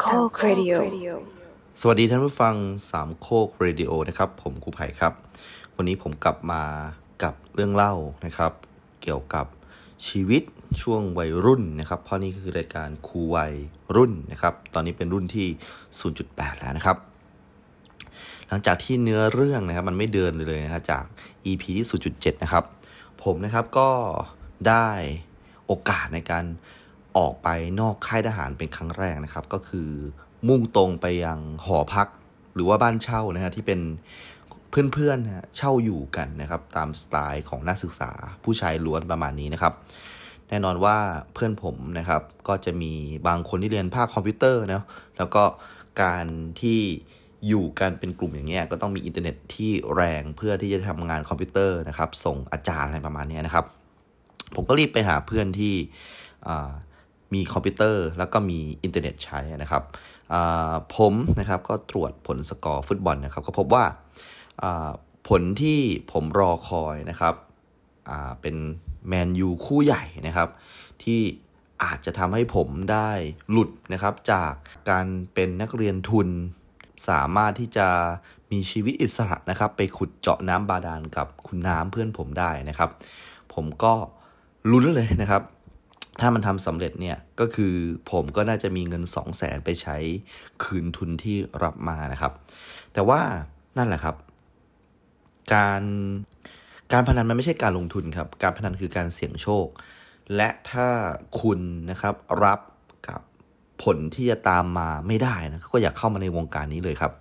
โคกเรดิโอสวัสดีท่านผู้ฟังสามโคกเรดิโอนะครับ ผมครูไผ่ครับ วันนี้ผมกลับมากับเรื่องเล่านะครับ เกี่ยวกับชีวิตช่วงวัยรุ่นนะครับ เพราะนี่คือรายการครูวัยรุ่นนะครับ ตอนนี้เป็นรุ่นที่ 0.8 แล้วนะครับ หลังจากที่เนื้อเรื่องนะครับ มันไม่เดินเลยนะครับจาก EP ที่ 0.7 นะครับ ผมนะครับก็ได้โอกาสในการ ออกไปนอกค่ายทหารเป็นครั้งแรกนะครับ ก็คือมุ่งตรงไปยังหอพักหรือว่าบ้านเช่านะฮะที่เป็นเพื่อนๆนะเช่าอยู่กันนะครับ ตามสไตล์ของนักศึกษาผู้ชายล้วนประมาณนี้นะครับ แน่นอนว่าเพื่อนผมนะครับ ก็จะมีบางคนที่เรียนภาคคอมพิวเตอร์นะแล้วก็การที่อยู่กันเป็นกลุ่มอย่างเงี้ยก็ต้องมีอินเทอร์เน็ตที่แรงเพื่อที่จะทำงานคอมพิวเตอร์นะครับ ส่งอาจารย์อะไรประมาณนี้นะครับ ผมก็รีบไปหาเพื่อนที่ มีคอมพิวเตอร์ แล้วก็มีอินเทอร์เน็ตใช้นะครับผมนะครับก็ตรวจผลสกอร์ฟุตบอลนะครับ ก็พบว่าผลที่ผมรอคอยนะครับเป็นแมนยูคู่ใหญ่นะครับ ที่อาจจะทำให้ผมได้หลุดนะครับจากการเป็นนักเรียนทุน สามารถที่จะมีชีวิตอิสระนะครับ ไปขุดเจาะน้ำบาดาลกับคุณน้ำเพื่อนผมได้นะครับ ผมก็ลุ้นเลยนะครับ ถ้ามันทำสำเร็จเนี่ยก็คือผมก็น่าจะมีเงิน 2 0 0แสนไปใช้คืนทุนที่รับมานะครับ แต่ว่านั่นแหละครับ การการพนันมันไม่ใช่การลงทุนครับ การพนันคือการเสี่ยงโชค และถ้าคุณนะครับรับกับผลที่จะตามมาไม่ได้นะก็อยากเข้ามาในวงการนี้เลยครับ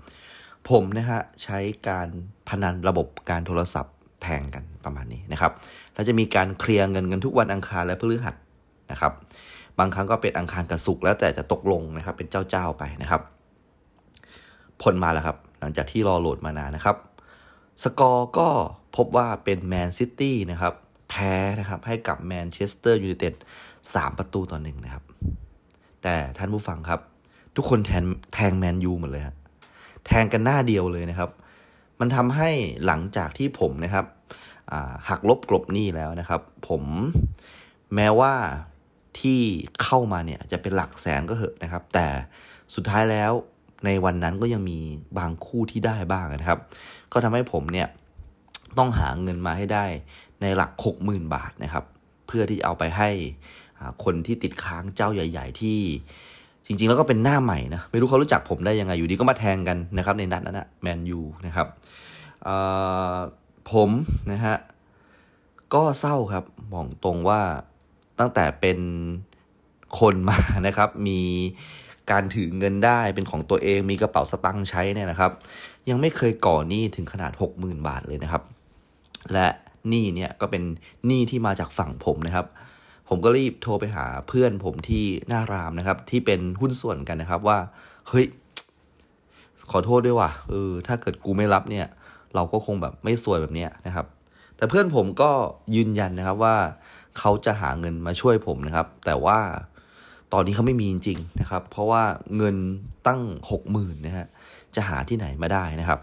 ผมนะฮะใช้การพนันระบบการโทรศัพท์แทงกันประมาณนี้นะครับแล้วจะมีการเคลียร์เงินกันทุกวันอังคารและพฤหัส นะครับ บางครั้งก็เป็นอังคารกับศุกร์แล้วแต่จะตกลงนะครับ เป็นเจ้าๆไปนะครับ ผลมาแล้วครับ หลังจากที่รอโหลดมานานนะครับ สกอร์ก็พบว่าเป็นแมนซิตี้นะครับ แพ้นะครับให้กับแมนเชสเตอร์ยูไนเต็ด3ประตูต่อหนึ่งนะครับ แต่ท่านผู้ฟังครับ ทุกคนแทนแทงแมนยูหมดเลยฮะแทงกันหน้าเดียวเลยนะครับ มันทำให้หลังจากที่ผมนะครับหักลบกลบหนี้แล้วนะครับ ผมแม้ว่า ที่เข้ามาเนี่ยจะเป็นหลักแสนก็เหอะนะครับ แต่สุดท้ายแล้วในวันนั้นก็ยังมีบางคู่ที่ได้บ้างนะครับ ก็ทำให้ผมเนี่ยต้องหาเงินมาให้ได้ในหลักหกหมื่นบาทนะครับ เพื่อที่เอาไปให้คนที่ติดค้างเจ้าใหญ่ ๆ ที่จริง ๆ แล้วก็เป็นหน้าใหม่นะไม่รู้เขารู้จักผมได้ยังไงอยู่ดีก็มาแทงกันนะครับ ในนัดนั้นนะแมนยูนะครับผมนะฮะก็เศร้าครับบอกตรงว่า ตั้งแต่เป็นคนมานะครับ มีการถือเงินได้เป็นของตัวเองมีกระเป๋าสตังค์ใช้เนี่ยนะครับ ยังไม่เคยก่อหนี้ถึงขนาด 60,000 บาทเลยนะครับ และหนี้เนี่ยก็เป็นหนี้ที่มาจากฝั่งผมนะครับ ผมก็รีบโทรไปหาเพื่อนผมที่หน้ารามนะครับ ที่เป็นหุ้นส่วนกันนะครับว่าเฮ้ยขอโทษด้วยว่ะเออถ้าเกิดกูไม่รับเนี่ย เราก็คงแบบไม่สวยแบบเนี้ยนะครับ แต่เพื่อนผมก็ยืนยันนะครับว่า เขาจะหาเงินมาช่วยผมนะครับ แต่ว่าตอนนี้เขาไม่มีจริงๆนะครับ เพราะว่าเงินตั้งหกหมื่นนะฮะจะหาที่ไหนมาได้นะครับ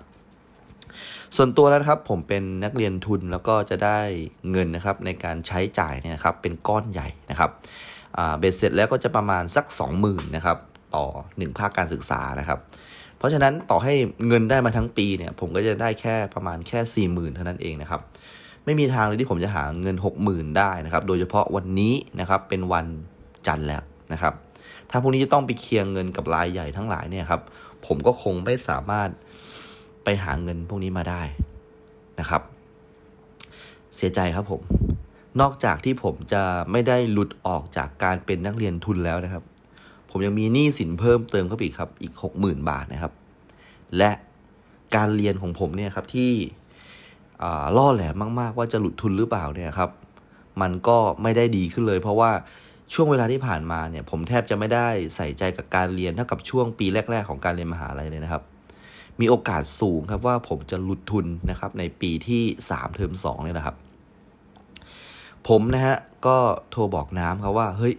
ส่วนตัวแล้วครับผมเป็นนักเรียนทุนแล้วก็จะได้เงินนะครับในการใช้จ่ายเนี่ยครับเป็นก้อนใหญ่นะครับเบ็ดเสร็จแล้วก็จะประมาณสัก 20,000นะครับต่อ 1 ภาคการศึกษานะครับ เพราะฉะนั้นต่อให้เงินได้มาทั้งปีเนี่ยผมก็จะได้แค่ประมาณแค่ 40,000 เท่านั้นเองนะครับ ไม่มีทางเลยที่ผมจะหาเงิน 60,000 ได้นะครับ โดยเฉพาะวันนี้นะครับเป็นวันจันทร์แล้วนะครับ ถ้าพรุ่งนี้จะต้องไปเคลียร์เงินกับรายใหญ่ทั้งหลายเนี่ยครับผมก็คงไม่สามารถไปหาเงินพวกนี้มาได้นะครับ เสียใจครับผม นอกจากที่ผมจะไม่ได้หลุดออกจากการเป็นนักเรียนทุนแล้วนะครับ ผมยังมีหนี้สินเพิ่มเติมเข้าไปอีกครับอีก 60,000 บาทนะครับ และการเรียนของผมเนี่ยครับที่ ล่อแหลมมากๆ ว่าจะหลุดทุนหรือเปล่าเนี่ยครับ มันก็ไม่ได้ดีขึ้นเลย เพราะว่าช่วงเวลาที่ผ่านมาเนี่ย ผมแทบจะไม่ได้ใส่ใจกับการเรียนเท่ากับช่วงปีแรก ๆ ของการเรียนมหาลัยเลยนะครับ มีโอกาสสูงครับว่าผมจะหลุดทุนนะครับในปีที่ 3 เทอม2เนี่ยนะครับ ผมนะฮะก็โทรบอกน้ำครับว่าเฮ้ย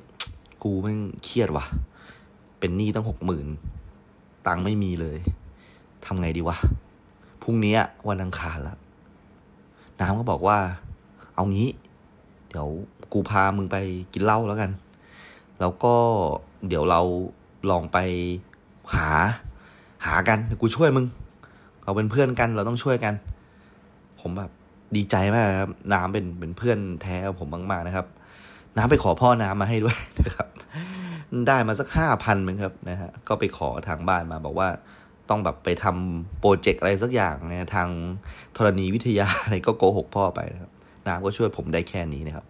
กูแม่งเครียดว่ะ เป็นหนี้ตั้งหกหมื่นตังค์ไม่มีเลยทำไงดีวะพรุ่งนี้วันอังคารแล้ว น้ำก็บอกว่า เอางี้ เดี๋ยวกูพามึงไปกินเหล้าแล้วกัน แล้วก็เดี๋ยวเราลองไปหาหากันกูช่วยมึง เราเป็นเพื่อนกันเราต้องช่วยกัน ผมแบบดีใจมากครับ น้ำเป็นเป็นเพื่อนแท้ผมมากๆนะครับ น้ำไปขอพ่อน้ำมาให้ด้วยนะครับ ได้มาสักห้าพันมือนครับนะฮะก็ไปขอทางบ้านมาบอกว่า ต้องแบบไปทำโปรเจกต์อะไรสักอย่างนะทางธรณีวิทยาอะไรก็โกหกพ่อไปนะครับน้ำก็ช่วยผมได้แค่นี้นะครับ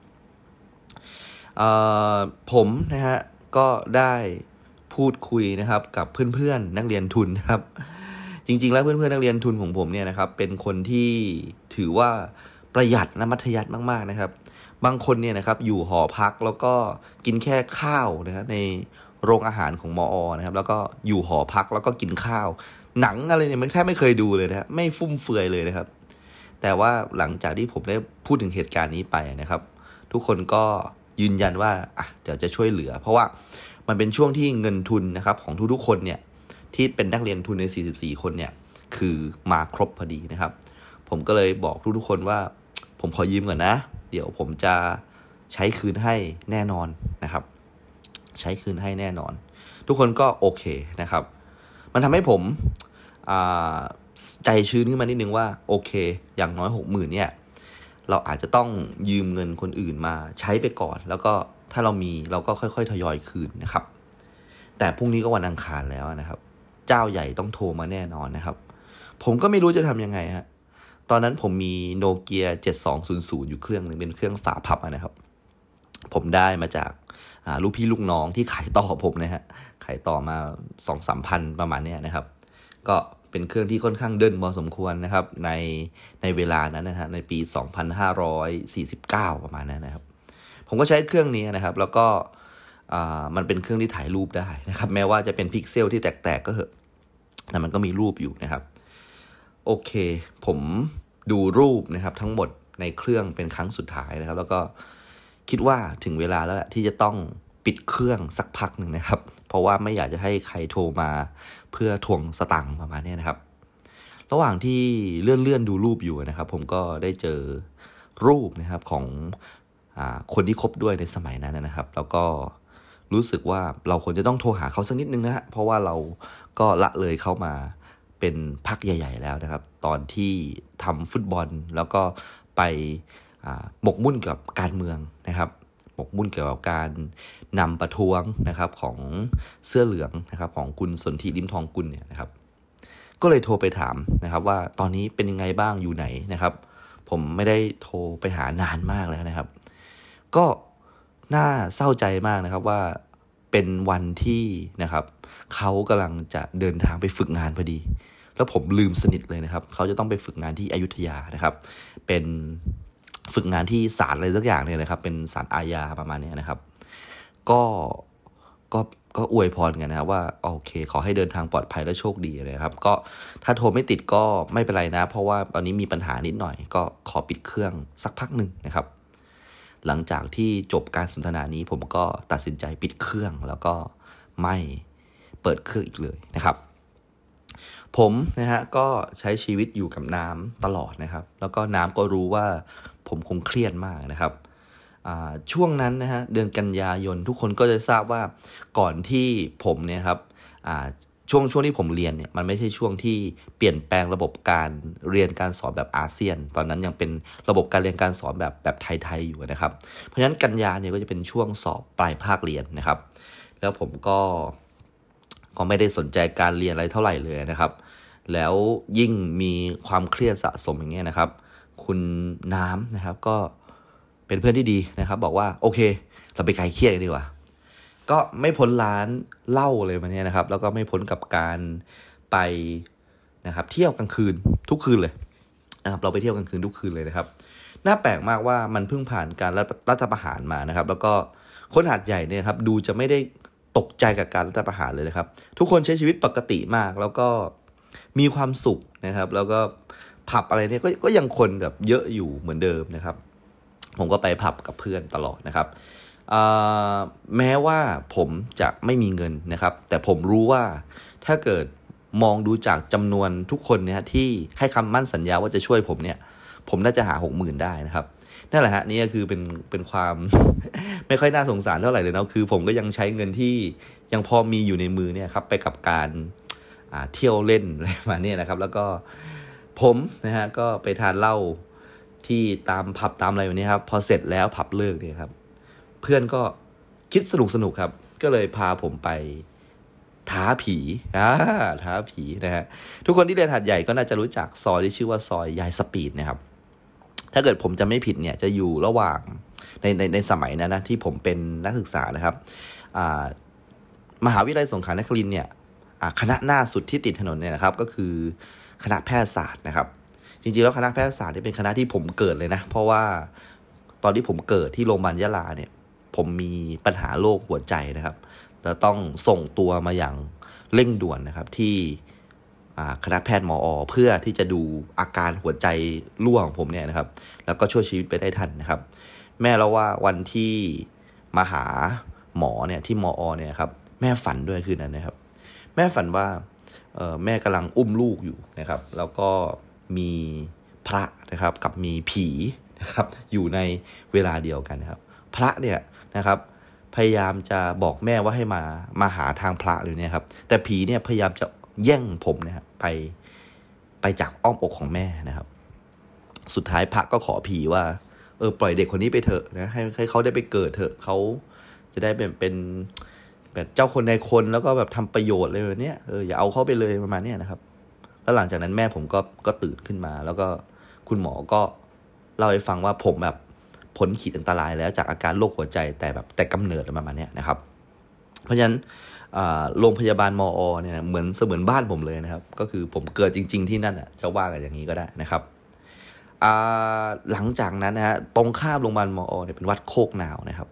ผมนะฮะก็ได้พูดคุยนะครับกับเพื่อนๆนักเรียนทุนครับ จริงๆ แล้วเพื่อนๆนักเรียนทุนของผมเนี่ยนะครับ เป็นคนที่ถือว่าประหยัดนะมัธยัติมากๆนะครับ บางคนเนี่ยนะครับอยู่หอพักแล้วก็กินแค่ข้าวนะครับใน โรงอาหารของมออนะครับ แล้วก็อยู่หอพักแล้วก็กินข้าว หนังอะไรเนี่ยแทบไม่เคยดูเลยนะไม่ฟุ่มเฟือยเลยนะครับ แต่ว่าหลังจากที่ผมได้พูดถึงเหตุการณ์นี้ไปนะครับ ทุกคนก็ยืนยันว่าอะเดี๋ยวจะช่วยเหลือ เพราะว่ามันเป็นช่วงที่เงินทุนนะครับ ของทุกๆคนเนี่ยที่เป็นนักเรียนทุนใน 44 คนเนี่ยคือมาครบพอดีนะครับ ผมก็เลยบอกทุกๆคนว่า ผมขอยืมก่อนนะ เดี๋ยวผมจะใช้คืนให้แน่นอนนะครับ ใช้คืนให้แน่นอน ทุกคนก็โอเคนะครับ มันทำให้ผมใจชื้นขึ้นมานิดนึงว่าโอเค อย่างน้อยหกหมื่นเนี่ยเราอาจจะต้องยืมเงินคนอื่นมาใช้ไปก่อน แล้วก็ถ้าเรามีเราก็ค่อย ๆ ทยอยคืนนะครับ แต่พรุ่งนี้ก็วันอังคารแล้วนะครับ เจ้าใหญ่ต้องโทรมาแน่นอนนะครับ ผมก็ไม่รู้จะทำยังไงฮะตอนนั้นผมมีโนเกีย7200อยู่เครื่องหนึ่งเป็นเครื่องฝาพับนะครับ ผมได้มาจาก ลูกพี่ลูกน้องที่ขายต่อผมนะฮะขายต่อมาสองสามพันประมาณนี้นะครับ ก็เป็นเครื่องที่ค่อนข้างเดินพอสมควรนะครับ ในในเวลานั้นนะฮะในปี 2549 ประมาณนั้นนะครับ ผมก็ใช้เครื่องนี้นะครับ แล้วก็มันเป็นเครื่องที่ถ่ายรูปได้นะครับ แม้ว่าจะเป็นพิกเซลที่แตกๆก็เหอะแต่มันก็มีรูปอยู่นะครับ โอเค ผมดูรูปนะครับทั้งหมดในเครื่องเป็นครั้งสุดท้ายนะครับ แล้วก็ คิดว่าถึงเวลาแล้วแหละที่จะต้องปิดเครื่องสักพักหนึ่งนะครับ เพราะว่าไม่อยากจะให้ใครโทรมาเพื่อทวงสตังค์ประมาณนี้นะครับ ระหว่างที่เลื่อนเลื่อนดูรูปอยู่นะครับ ผมก็ได้เจอรูปนะครับของอคนที่คบด้วยในสมัยนั้นนะครับ แล้วก็รู้สึกว่าเราควรจะต้องโทรหาเขาสักนิดนึงนะฮะเพราะว่าเราก็ละเลยเขามาเป็นพักใหญ่ ๆ แล้วนะครับ ตอนที่ทำฟุตบอลแล้วก็ไป หมกมุ่นกับการเมืองนะครับ หมกมุ่นเกี่ยวกับการนำประท้วงนะครับของเสื้อเหลืองนะครับของคุณสนธิริมทองกุลเนี่ยนะครับ ก็เลยโทรไปถามนะครับว่าตอนนี้เป็นยังไงบ้างอยู่ไหนนะครับ ผมไม่ได้โทรไปหานานมากแล้วนะครับ ก็น่าเศร้าใจมากนะครับว่าเป็นวันที่นะครับเขากำลังจะเดินทางไปฝึกงานพอดี แล้วผมลืมสนิทเลยนะครับ เขาจะต้องไปฝึกงานที่อยุธยานะครับ เป็น ฝึกงานที่ศาลอะไรสักอย่างเนี่ยนะครับ เป็นศาลอาญาประมาณนี้นะครับ ก็ก็ก็อวยพรกันนะครับว่าโอเค ขอให้เดินทางปลอดภัยและโชคดีเลยครับ ก็ถ้าโทรไม่ติดก็ไม่เป็นไรนะ เพราะว่าตอนนี้มีปัญหานิดหน่อย ก็ขอปิดเครื่องสักพักหนึ่งนะครับ หลังจากที่จบการสนทนานี้ผมก็ตัดสินใจปิดเครื่องแล้วก็ไม่เปิดเครื่องอีกเลยนะครับ ผมนะฮะก็ใช้ชีวิตอยู่กับน้ำตลอดนะครับ แล้วก็น้ำก็รู้ว่า ผมคงเครียดมากนะครับช่วงนั้นนะฮะเดือนกันยายนทุกคนก็จะทราบว่าก่อนที่ผมเนี่ยครับช่วงช่วงที่ผมเรียนเนี่ยมันไม่ใช่ช่วงที่เปลี่ยนแปลงระบบการเรียนการสอนแบบอาเซียน ตอนนั้นยังเป็นระบบการเรียนการสอนแบบแบบไทยๆอยู่นะครับ เพราะฉะนั้นกันยาเนี่ยก็จะเป็นช่วงสอบปลายภาคเรียนนะครับ แล้วผมก็ก็ไม่ได้สนใจการเรียนอะไรเท่าไหร่เลยนะครับ แล้วยิ่งมีความเครียดสะสมอย่างเงี้ยนะครับ คุณน้ำนะครับ ก็เป็นเพื่อนที่ดีนะครับ บอกว่าโอเค เราไปไกลเครียดกันดีกว่า ก็ไม่พ้นร้านเหล้าเลยมาเนี่ยนะครับ แล้วก็ไม่พ้นกับการไปนะครับ เที่ยวกลางคืนทุกคืนเลยนะครับ เราไปเที่ยวกลางคืนทุกคืนเลยนะครับน่าแปลกมากว่ามันเพิ่งผ่านการรัฐประหารมานะครับ แล้วก็คนหาดใหญ่เนี่ยครับ ดูจะไม่ได้ตกใจกับการรัฐประหารเลยนะครับ ทุกคนใช้ชีวิตปกติมาก แล้วก็มีความสุขนะครับ แล้วก็ ผับอะไรเนี่ยกก็ยังคนแบบเยอะอยู่เหมือนเดิมนะครับ ผมก็ไปผับกับเพื่อนตลอดนะครับแม้ว่าผมจะไม่มีเงินนะครับ แต่ผมรู้ว่าถ้าเกิดมองดูจากจำนวนทุกคนเนี่ยที่ให้คำมั่นสัญญาว่าจะช่วยผมเนี่ย ผมน่าจะหาหกหมื่นได้นะครับนั่นแหละฮะนี่ก็คือเป็นเป็นความ ไม่ค่อยน่าสงสารเท่าไหร่เลยนะคือผมก็ยังใช้เงินที่ยังพอมีอยู่ในมือเนี่ยครับไปกับการเที่ยวเล่นอะไรมาเนี่ยนะครับ แล้วก็ ผมนะฮะก็ไปทานเหล้าที่ตามผับตามอะไรแบบนี้ครับพอเสร็จแล้วผับเลิกเนี่ยครับ เพื่อนก็คิดสนุกสนุกครับ ก็เลยพาผมไปท้าผีอ่าท้าผีนะฮะทุกคนที่เดินหัดใหญ่ก็น่าจะรู้จักซอยที่ชื่อว่าซอยยายสปีดนะครับ ถ้าเกิดผมจะไม่ผิดเนี่ยจะอยู่ระหว่างในในในสมัยนั้นนะที่ผมเป็นนักศึกษานะครับมหาวิทยาลัยสงขลานครินเนี่ยคณะหน้าสุดที่ติดถนนเนี่ยนะครับ ก็คือ คณะแพทยศาสตร์นะครับ จริงๆแล้วคณะแพทยศาสตร์นี่เป็นคณะที่ผมเกิดเลยนะ เพราะว่าตอนที่ผมเกิดที่โรงพยาบาลยะลาเนี่ย ผมมีปัญหาโรคหัวใจนะครับ แล้วต้องส่งตัวมาอย่างเร่งด่วนนะครับที่คณะแพทย์มออเพื่อที่จะดูอาการหัวใจร่วงของผมเนี่ยนะครับ แล้วก็ช่วยชีวิตไปได้ทันนะครับ แม่เราว่าวันที่มาหาหมอเนี่ยที่มออเนี่ยครับ แม่ฝันด้วยคืนนั้นนะครับ แม่ฝันว่า แม่กำลังอุ้มลูกอยู่นะครับ แล้วก็มีพระนะครับกับมีผีนะครับอยู่ในเวลาเดียวกันนะครับ พระเนี่ยนะครับพยายามจะบอกแม่ว่าให้มามาหาทางพระเลยเนี่ยครับ แต่ผีเนี่ยพยายามจะแย่งผมเนี่ยไปไปจากอ้อมอกของแม่นะครับ สุดท้ายพระก็ขอผีว่า เออปล่อยเด็กคนนี้ไปเถอะนะให้ให้เขาได้ไปเกิดเถอะเขาจะได้เป็นเป็น แบบเจ้าคนในคนแล้วก็แบบทำประโยชน์เลยแบบนี้เอออย่าเอาเขาไปเลยประมาณนี้นะครับ แล้วหลังจากนั้นแม่ผมก็ก็ตื่นขึ้นมา แล้วก็คุณหมอก็เล่าให้ฟังว่าผมแบบพ้นขีดอันตรายแล้วจากอาการโรคหัวใจแต่แบบแต่กำเนิดประมาณนี้นะครับ เพราะฉะนั้นโรงพยาบาลมอเนี่ยเหมือนเสมือนบ้านผมเลยนะครับ ก็คือผมเกิดจริง ๆ ที่นั่นอะจะว่ากันอย่างนี้ก็ได้นะครับหลังจากนั้นนะฮะตรงข้ามโรงพยาบาลมอเนี่ยเป็นวัดโคกนาวนะครับ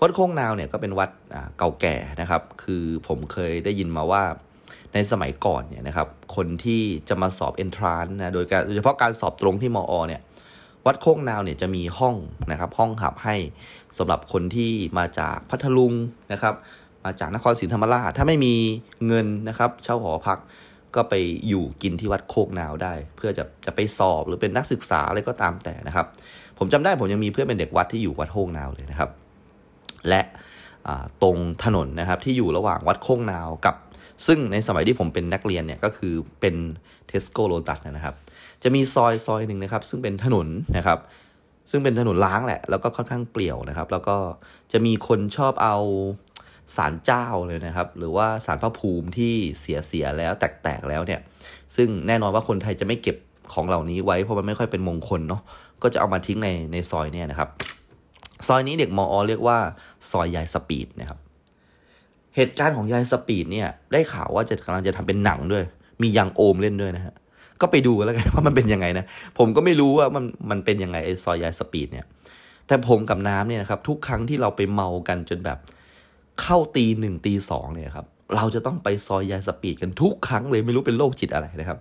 วัดโคกนาวเนี่ยก็เป็นวัดเก่าแก่นะครับ คือผมเคยได้ยินมาว่าในสมัยก่อนเนี่ยนะครับคนที่จะมาสอบเอนทรานนะโดยการโดยเฉพาะการสอบตรงที่มอเนี่ยวัดโคกนาวเนี่ยจะมีห้องนะครับห้องหับให้สำหรับคนที่มาจากพัทลุงนะครับ มาจากนครศรีธรรมราชถ้าไม่มีเงินนะครับ เช่าหอพักก็ไปอยู่กินที่วัดโคกนาวได้ เพื่อจะจะไปสอบหรือเป็นนักศึกษาอะไรก็ตามแต่นะครับ ผมจำได้ผมยังมีเพื่อนเป็นเด็กวัดที่อยู่วัดโคกนาวเลยนะครับ และตรงถนนนะครับที่อยู่ระหว่างวัดโคกนาวกับ ซึ่งในสมัยที่ผมเป็นนักเรียนเนี่ยก็คือเป็นเทสโก้โลตัสนะครับ จะมีซอยซอยหนึ่งนะครับ ซึ่งเป็นถนนนะครับ ซึ่งเป็นถนนร้างแหละ แล้วก็ค่อนข้างเปลี่ยวนะครับ แล้วก็จะมีคนชอบเอาศาลเจ้าเลยนะครับ หรือว่าศาลพระภูมิที่เสียเสียแล้วแตกๆแล้วเนี่ย ซึ่งแน่นอนว่าคนไทยจะไม่เก็บของเหล่านี้ไว้เพราะมันไม่ค่อยเป็นมงคลเนาะก็จะเอามาทิ้งในในซอยเนี่ยนะครับ ซอยนี้เด็ก ม.อ.เรียกว่าซอยยายสปีดนะครับ เหตุการณ์ของยายสปีดเนี่ย ได้ข่าวว่าจะกำลังจะทำเป็นหนังด้วย มี Youngohm เล่นด้วยนะฮะ ก็ไปดูกันแล้วกันว่ามันเป็นยังไงนะ ผมก็ไม่รู้ว่ามันมันเป็นยังไงไอ้ซอยยายสปีดเนี่ย แต่ผมกับน้ำเนี่ยนะครับทุกครั้งที่เราไปเมากันจนแบบเข้าตีหนึ่งตีสองเนี่ยครับ เราจะต้องไปซอยยายสปีดกันทุกครั้งเลยไม่รู้เป็นโรคจิตอะไรนะครับ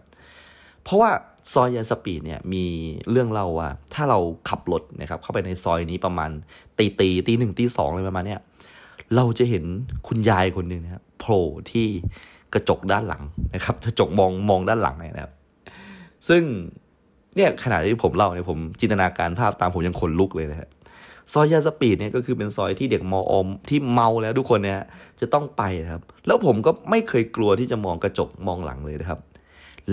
เพราะว่าซอยยายสปีดเนี่ยมีเรื่องเล่าว่า ถ้าเราขับรถนะครับเข้าไปในซอยนี้ประมาณตีตีตีหนึ่งตีสองเลยประมาณเนี้ยเราจะเห็นคุณยายคนหนึ่งนะครับโผล่ที่กระจกด้านหลังนะครับกระจกมองมองด้านหลังนะครับ ซึ่งเนี่ยขณะที่ผมเล่าเนี่ยผมจินตนาการภาพตามผมยังขนลุกเลยนะฮะซอยยายสปีดเนี่ยก็คือเป็นซอยที่เด็กมออมที่เมาแล้วทุกคนเนี่ยจะต้องไปนะครับ แล้วผมก็ไม่เคยกลัวที่จะมองกระจกมองหลังเลยนะครับ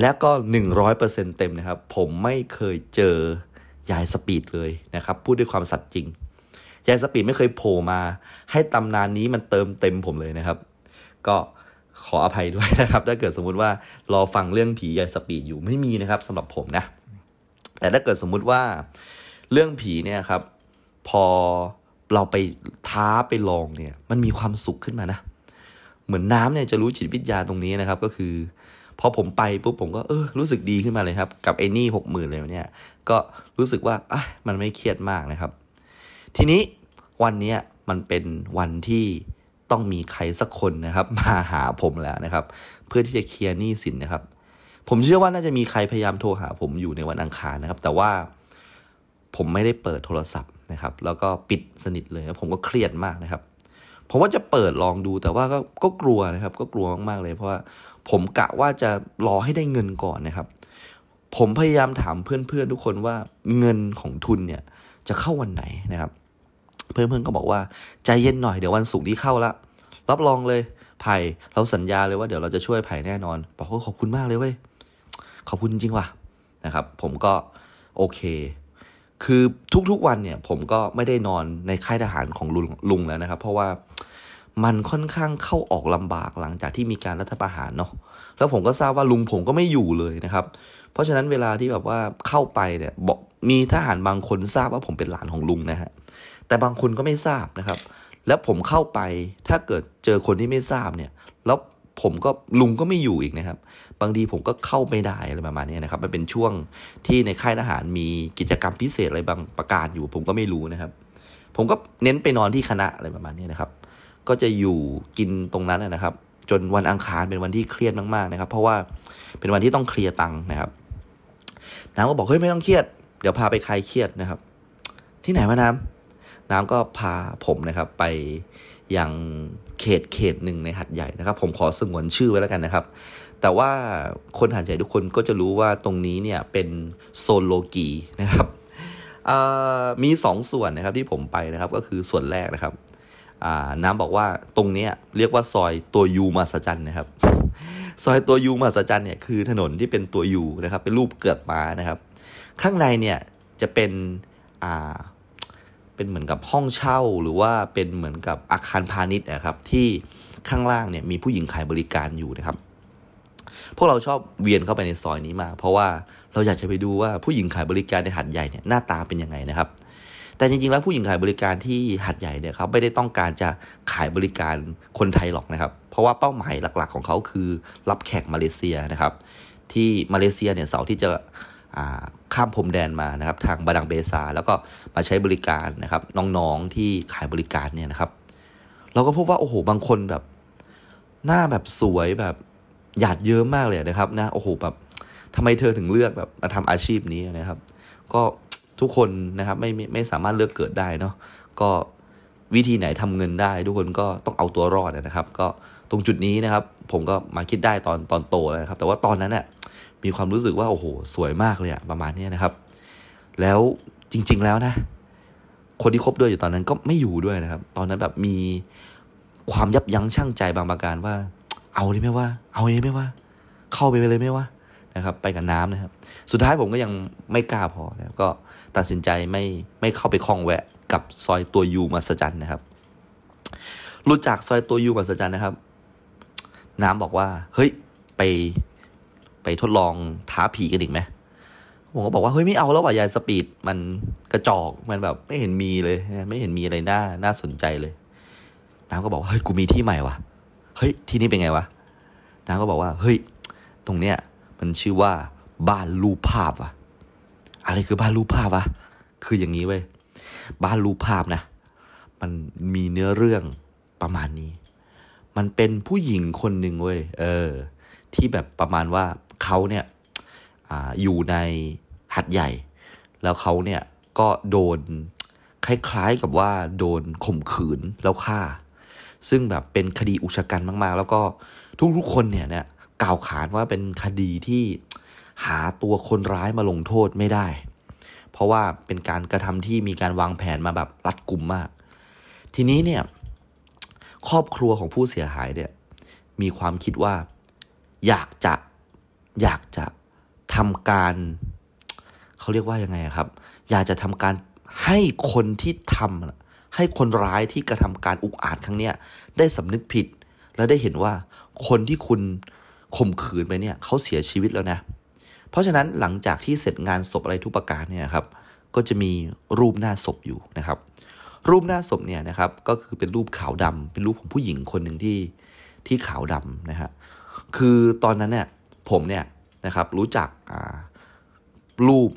และก็หนึ่งร้อยเปอร์เซ็นต์เต็มนะครับ ผมไม่เคยเจอยายสปีดเลยนะครับ พูดด้วยความสัตย์จริง ยายสปีดไม่เคยโผล่มา ให้ตำนานนี้มันเติมเต็มผมเลยนะครับ ก็ขออภัยด้วยนะครับ ถ้าเกิดสมมุติว่ารอฟังเรื่องผียายสปีดอยู่ไม่มีนะครับสำหรับผมนะ แต่ถ้าเกิดสมมุติว่าเรื่องผีเนี่ยครับ พอเราไปท้าไปลองเนี่ย มันมีความสุขขึ้นมานะ เหมือนน้ำเนี่ยจะรู้จิตวิทยาตรงนี้นะครับ ก็คือ พอผมไปปุ๊บผมก็เออรู้สึกดีขึ้นมาเลยครับ กับไอ้นี่หกหมื่นเลยเนี่ย ก็รู้สึกว่าอะมันไม่เครียดมากนะครับ ทีนี้วันนี้มันเป็นวันที่ต้องมีใครสักคนนะครับ มาหาผมแล้วนะครับ เพื่อที่จะเคลียร์หนี้สินนะครับ ผมเชื่อว่าน่าจะมีใครพยายามโทรหาผมอยู่ในวันอังคารนะครับ แต่ว่าผมไม่ได้เปิดโทรศัพท์นะครับ แล้วก็ปิดสนิทเลยผมก็เครียดมากนะครับผมว่าจะเปิดลองดูแต่ว่าก็ก็กลัวนะครับ ก็กลัวมากๆเลยเพราะว่า ผมกะว่าจะรอให้ได้เงินก่อนนะครับ ผมพยายามถามเพื่อนๆทุกคนว่าเงินของทุนเนี่ยจะเข้าวันไหนนะครับ เพื่อนๆก็บอกว่าใจเย็นหน่อยเดี๋ยววันศุกร์นี้เข้าละรับรองเลยไผ่เราสัญญาเลยว่าเดี๋ยวเราจะช่วยไผ่แน่นอนบอกว่าขอบคุณมากเลยเว้ยขอบคุณจริงว่ะนะครับ ผมก็โอเค คือทุกๆวันเนี่ย ผมก็ไม่ได้นอนในค่ายทหารของลุงลุงแล้วนะครับ เพราะว่า มันค่อนข้างเข้าออกลำบากหลังจากที่มีการรัฐประหารเนาะแล้วผมก็ทราบว่าลุงผมก็ไม่อยู่เลยนะครับ เพราะฉะนั้นเวลาที่แบบว่าเข้าไปเนี่ยบอกมีทหารบางคนทราบว่าผมเป็นหลานของลุงนะฮะแต่บางคนก็ไม่ทราบนะครับ แล้วผมเข้าไปถ้าเกิดเจอคนที่ไม่ทราบเนี่ยแล้วผมก็ลุงก็ไม่อยู่อีกนะครับ บางทีผมก็เข้าไม่ได้อะไรประมาณนี้นะครับ มันเป็นช่วงที่ในค่ายทหารมีกิจกรรมพิเศษอะไรบางประการอยู่ ผมก็ไม่รู้นะครับ ผมก็เน้นไปนอนที่คณะอะไรประมาณนี้นะครับ ก็จะอยู่กินตรงนั้นนะครับ จนวันอังคารเป็นวันที่เครียดมากๆนะครับ เพราะว่าเป็นวันที่ต้องเคลียร์ตังค์นะครับ น้ำก็บอกเฮ้ยไม่ต้องเครียด เดี๋ยวพาไปคลายเครียดนะครับ ที่ไหนวะน้ำน้ำก็พาผมนะครับ ไปยังเขตเขตหนึ่งในหัดใหญ่นะครับ ผมขอสงวนชื่อไว้แล้วกันนะครับ แต่ว่าคนหัดใหญ่ทุกคนก็จะรู้ว่าตรงนี้เนี่ยเป็นโซนโลกีนะครับมีสองส่วนนะครับที่ผมไปนะครับก็คือส่วนแรกนะครับ น้ำบอกว่าตรงนี้เรียกว่าซอยตัวยูมาสจันนะครับ ซอยตัวยูมาสจันเนี่ยคือถนนที่เป็นตัวยูนะครับ เป็นรูปเกือกม้านะครับ ข้างในเนี่ยจะเป็นอ่าเป็นเหมือนกับห้องเช่าหรือว่าเป็นเหมือนกับอาคารพาณิชย์นะครับ ที่ข้างล่างเนี่ยมีผู้หญิงขายบริการอยู่นะครับ พวกเราชอบเวียนเข้าไปในซอยนี้มากเพราะว่าเราอยากจะไปดูว่าผู้หญิงขายบริการในหัดใหญ่เนี่ยหน้าตาเป็นยังไงนะครับ แต่จริงๆแล้วผู้หญิงขายบริการที่หัดใหญ่เนี่ยเขาไม่ได้ต้องการจะขายบริการคนไทยหรอกนะครับ เพราะว่าเป้าหมายหลักๆ ของเขาคือรับแขกมาเลเซียนะครับ ที่มาเลเซียเนี่ยเสาที่จะข้ามพรมแดนมานะครับ ทางบาดังเบซา แล้วก็มาใช้บริการนะครับ น้องๆที่ขายบริการเนี่ยนะครับ เราก็พบว่าโอ้โหบางคนแบบหน้าแบบสวยแบบหยาดเยิ้มมากเลยนะครับนะโอ้โหแบบทำไมเธอถึงเลือกแบบมาทำอาชีพนี้นะครับ ก็ ทุกคนนะครับไม่ไม่ไม่สามารถเลือกเกิดได้เนาะก็วิธีไหนทำเงินได้ ทุกคนก็ต้องเอาตัวรอดนะครับ ก็ตรงจุดนี้นะครับ ผมก็มาคิดได้ตอนตอนโตแล้วนะครับ แต่ว่าตอนนั้นเนี่ยมีความรู้สึกว่าโอ้โหสวยมากเลยอะประมาณนี้นะครับ แล้วจริง ๆแล้วนะ คนที่คบด้วยอยู่ตอนนั้นก็ไม่อยู่ด้วยนะครับ ตอนนั้นแบบมีความยับยั้งชั่งใจบางประการว่า เอาเลยไหมว่า เอาเลยไหมว่า เข้าไปเลยไหมว่านะครับ ไปกับน้ำนะครับ สุดท้ายผมก็ยังไม่กล้าพอนะก็ ตัดสินใจไม่ไม่เข้าไปคล้องแวะกับซอยตัวยูมาสจันนะครับรู้จักซอยตัวยูมาสจันนะครับ น้ำบอกว่า เฮ้ยไปไปทดลองท้าผีกันอีกไหมผมก็บอกว่าเฮ้ยไม่เอาแล้วว่ะยายสปีดมันกระจอกมันแบบไม่เห็นมีเลย ไม่เห็นมีอะไรน่าน่าสนใจเลย น้ำก็บอกว่าเฮ้ยกูมีที่ใหม่ว่ะเฮ้ยที่นี่เป็นไงวะน้ำก็บอกว่าเฮ้ย ตรงเนี้ยมันชื่อว่าบ้านรูปภาพว่ะ อะไรคือบ้านรูปภาพวะ คืออย่างนี้เว้ย บ้านรูปภาพนะ มันมีเนื้อเรื่องประมาณนี้ มันเป็นผู้หญิงคนหนึ่งเว้ย เออ ที่แบบประมาณว่าเขาเนี่ยออยู่ในหัดใหญ่ แล้วเขาเนี่ยก็โดนคล้ายๆกับว่าโดนข่มขืนแล้วฆ่า ซึ่งแบบเป็นคดีอุชกันมาก ๆ แล้วก็ทุกๆคนเนี่ยเนี่ยกล่าวขานว่าเป็นคดีที่ หาตัวคนร้ายมาลงโทษไม่ได้ เพราะว่าเป็นการกระทำที่มีการวางแผนมาแบบรัดกุมมาก ทีนี้เนี่ยครอบครัวของผู้เสียหายเนี่ยมีความคิดว่าอยากจะอยากจะทำการเขาเรียกว่ายังไงครับ อยากจะทำการให้คนที่ทำให้คนร้ายที่กระทำการอุกอาจครั้งเนี้ยได้สำนึกผิด แล้วได้เห็นว่าคนที่คุณข่มขืนไปเนี่ยเขาเสียชีวิตแล้วนะ เพราะฉะนั้นหลังจากที่เสร็จงานศพอะไรทุกประการเนี่ยครับก็จะมีรูปหน้าศพอยู่นะครับ รูปหน้าศพเนี่ยนะครับก็คือเป็นรูปขาวดำเป็นรูปของผู้หญิงคนหนึ่งที่ที่ขาวดำนะฮะคือตอนนั้นเนี่ยผมเนี่ยนะครับรู้จักรูป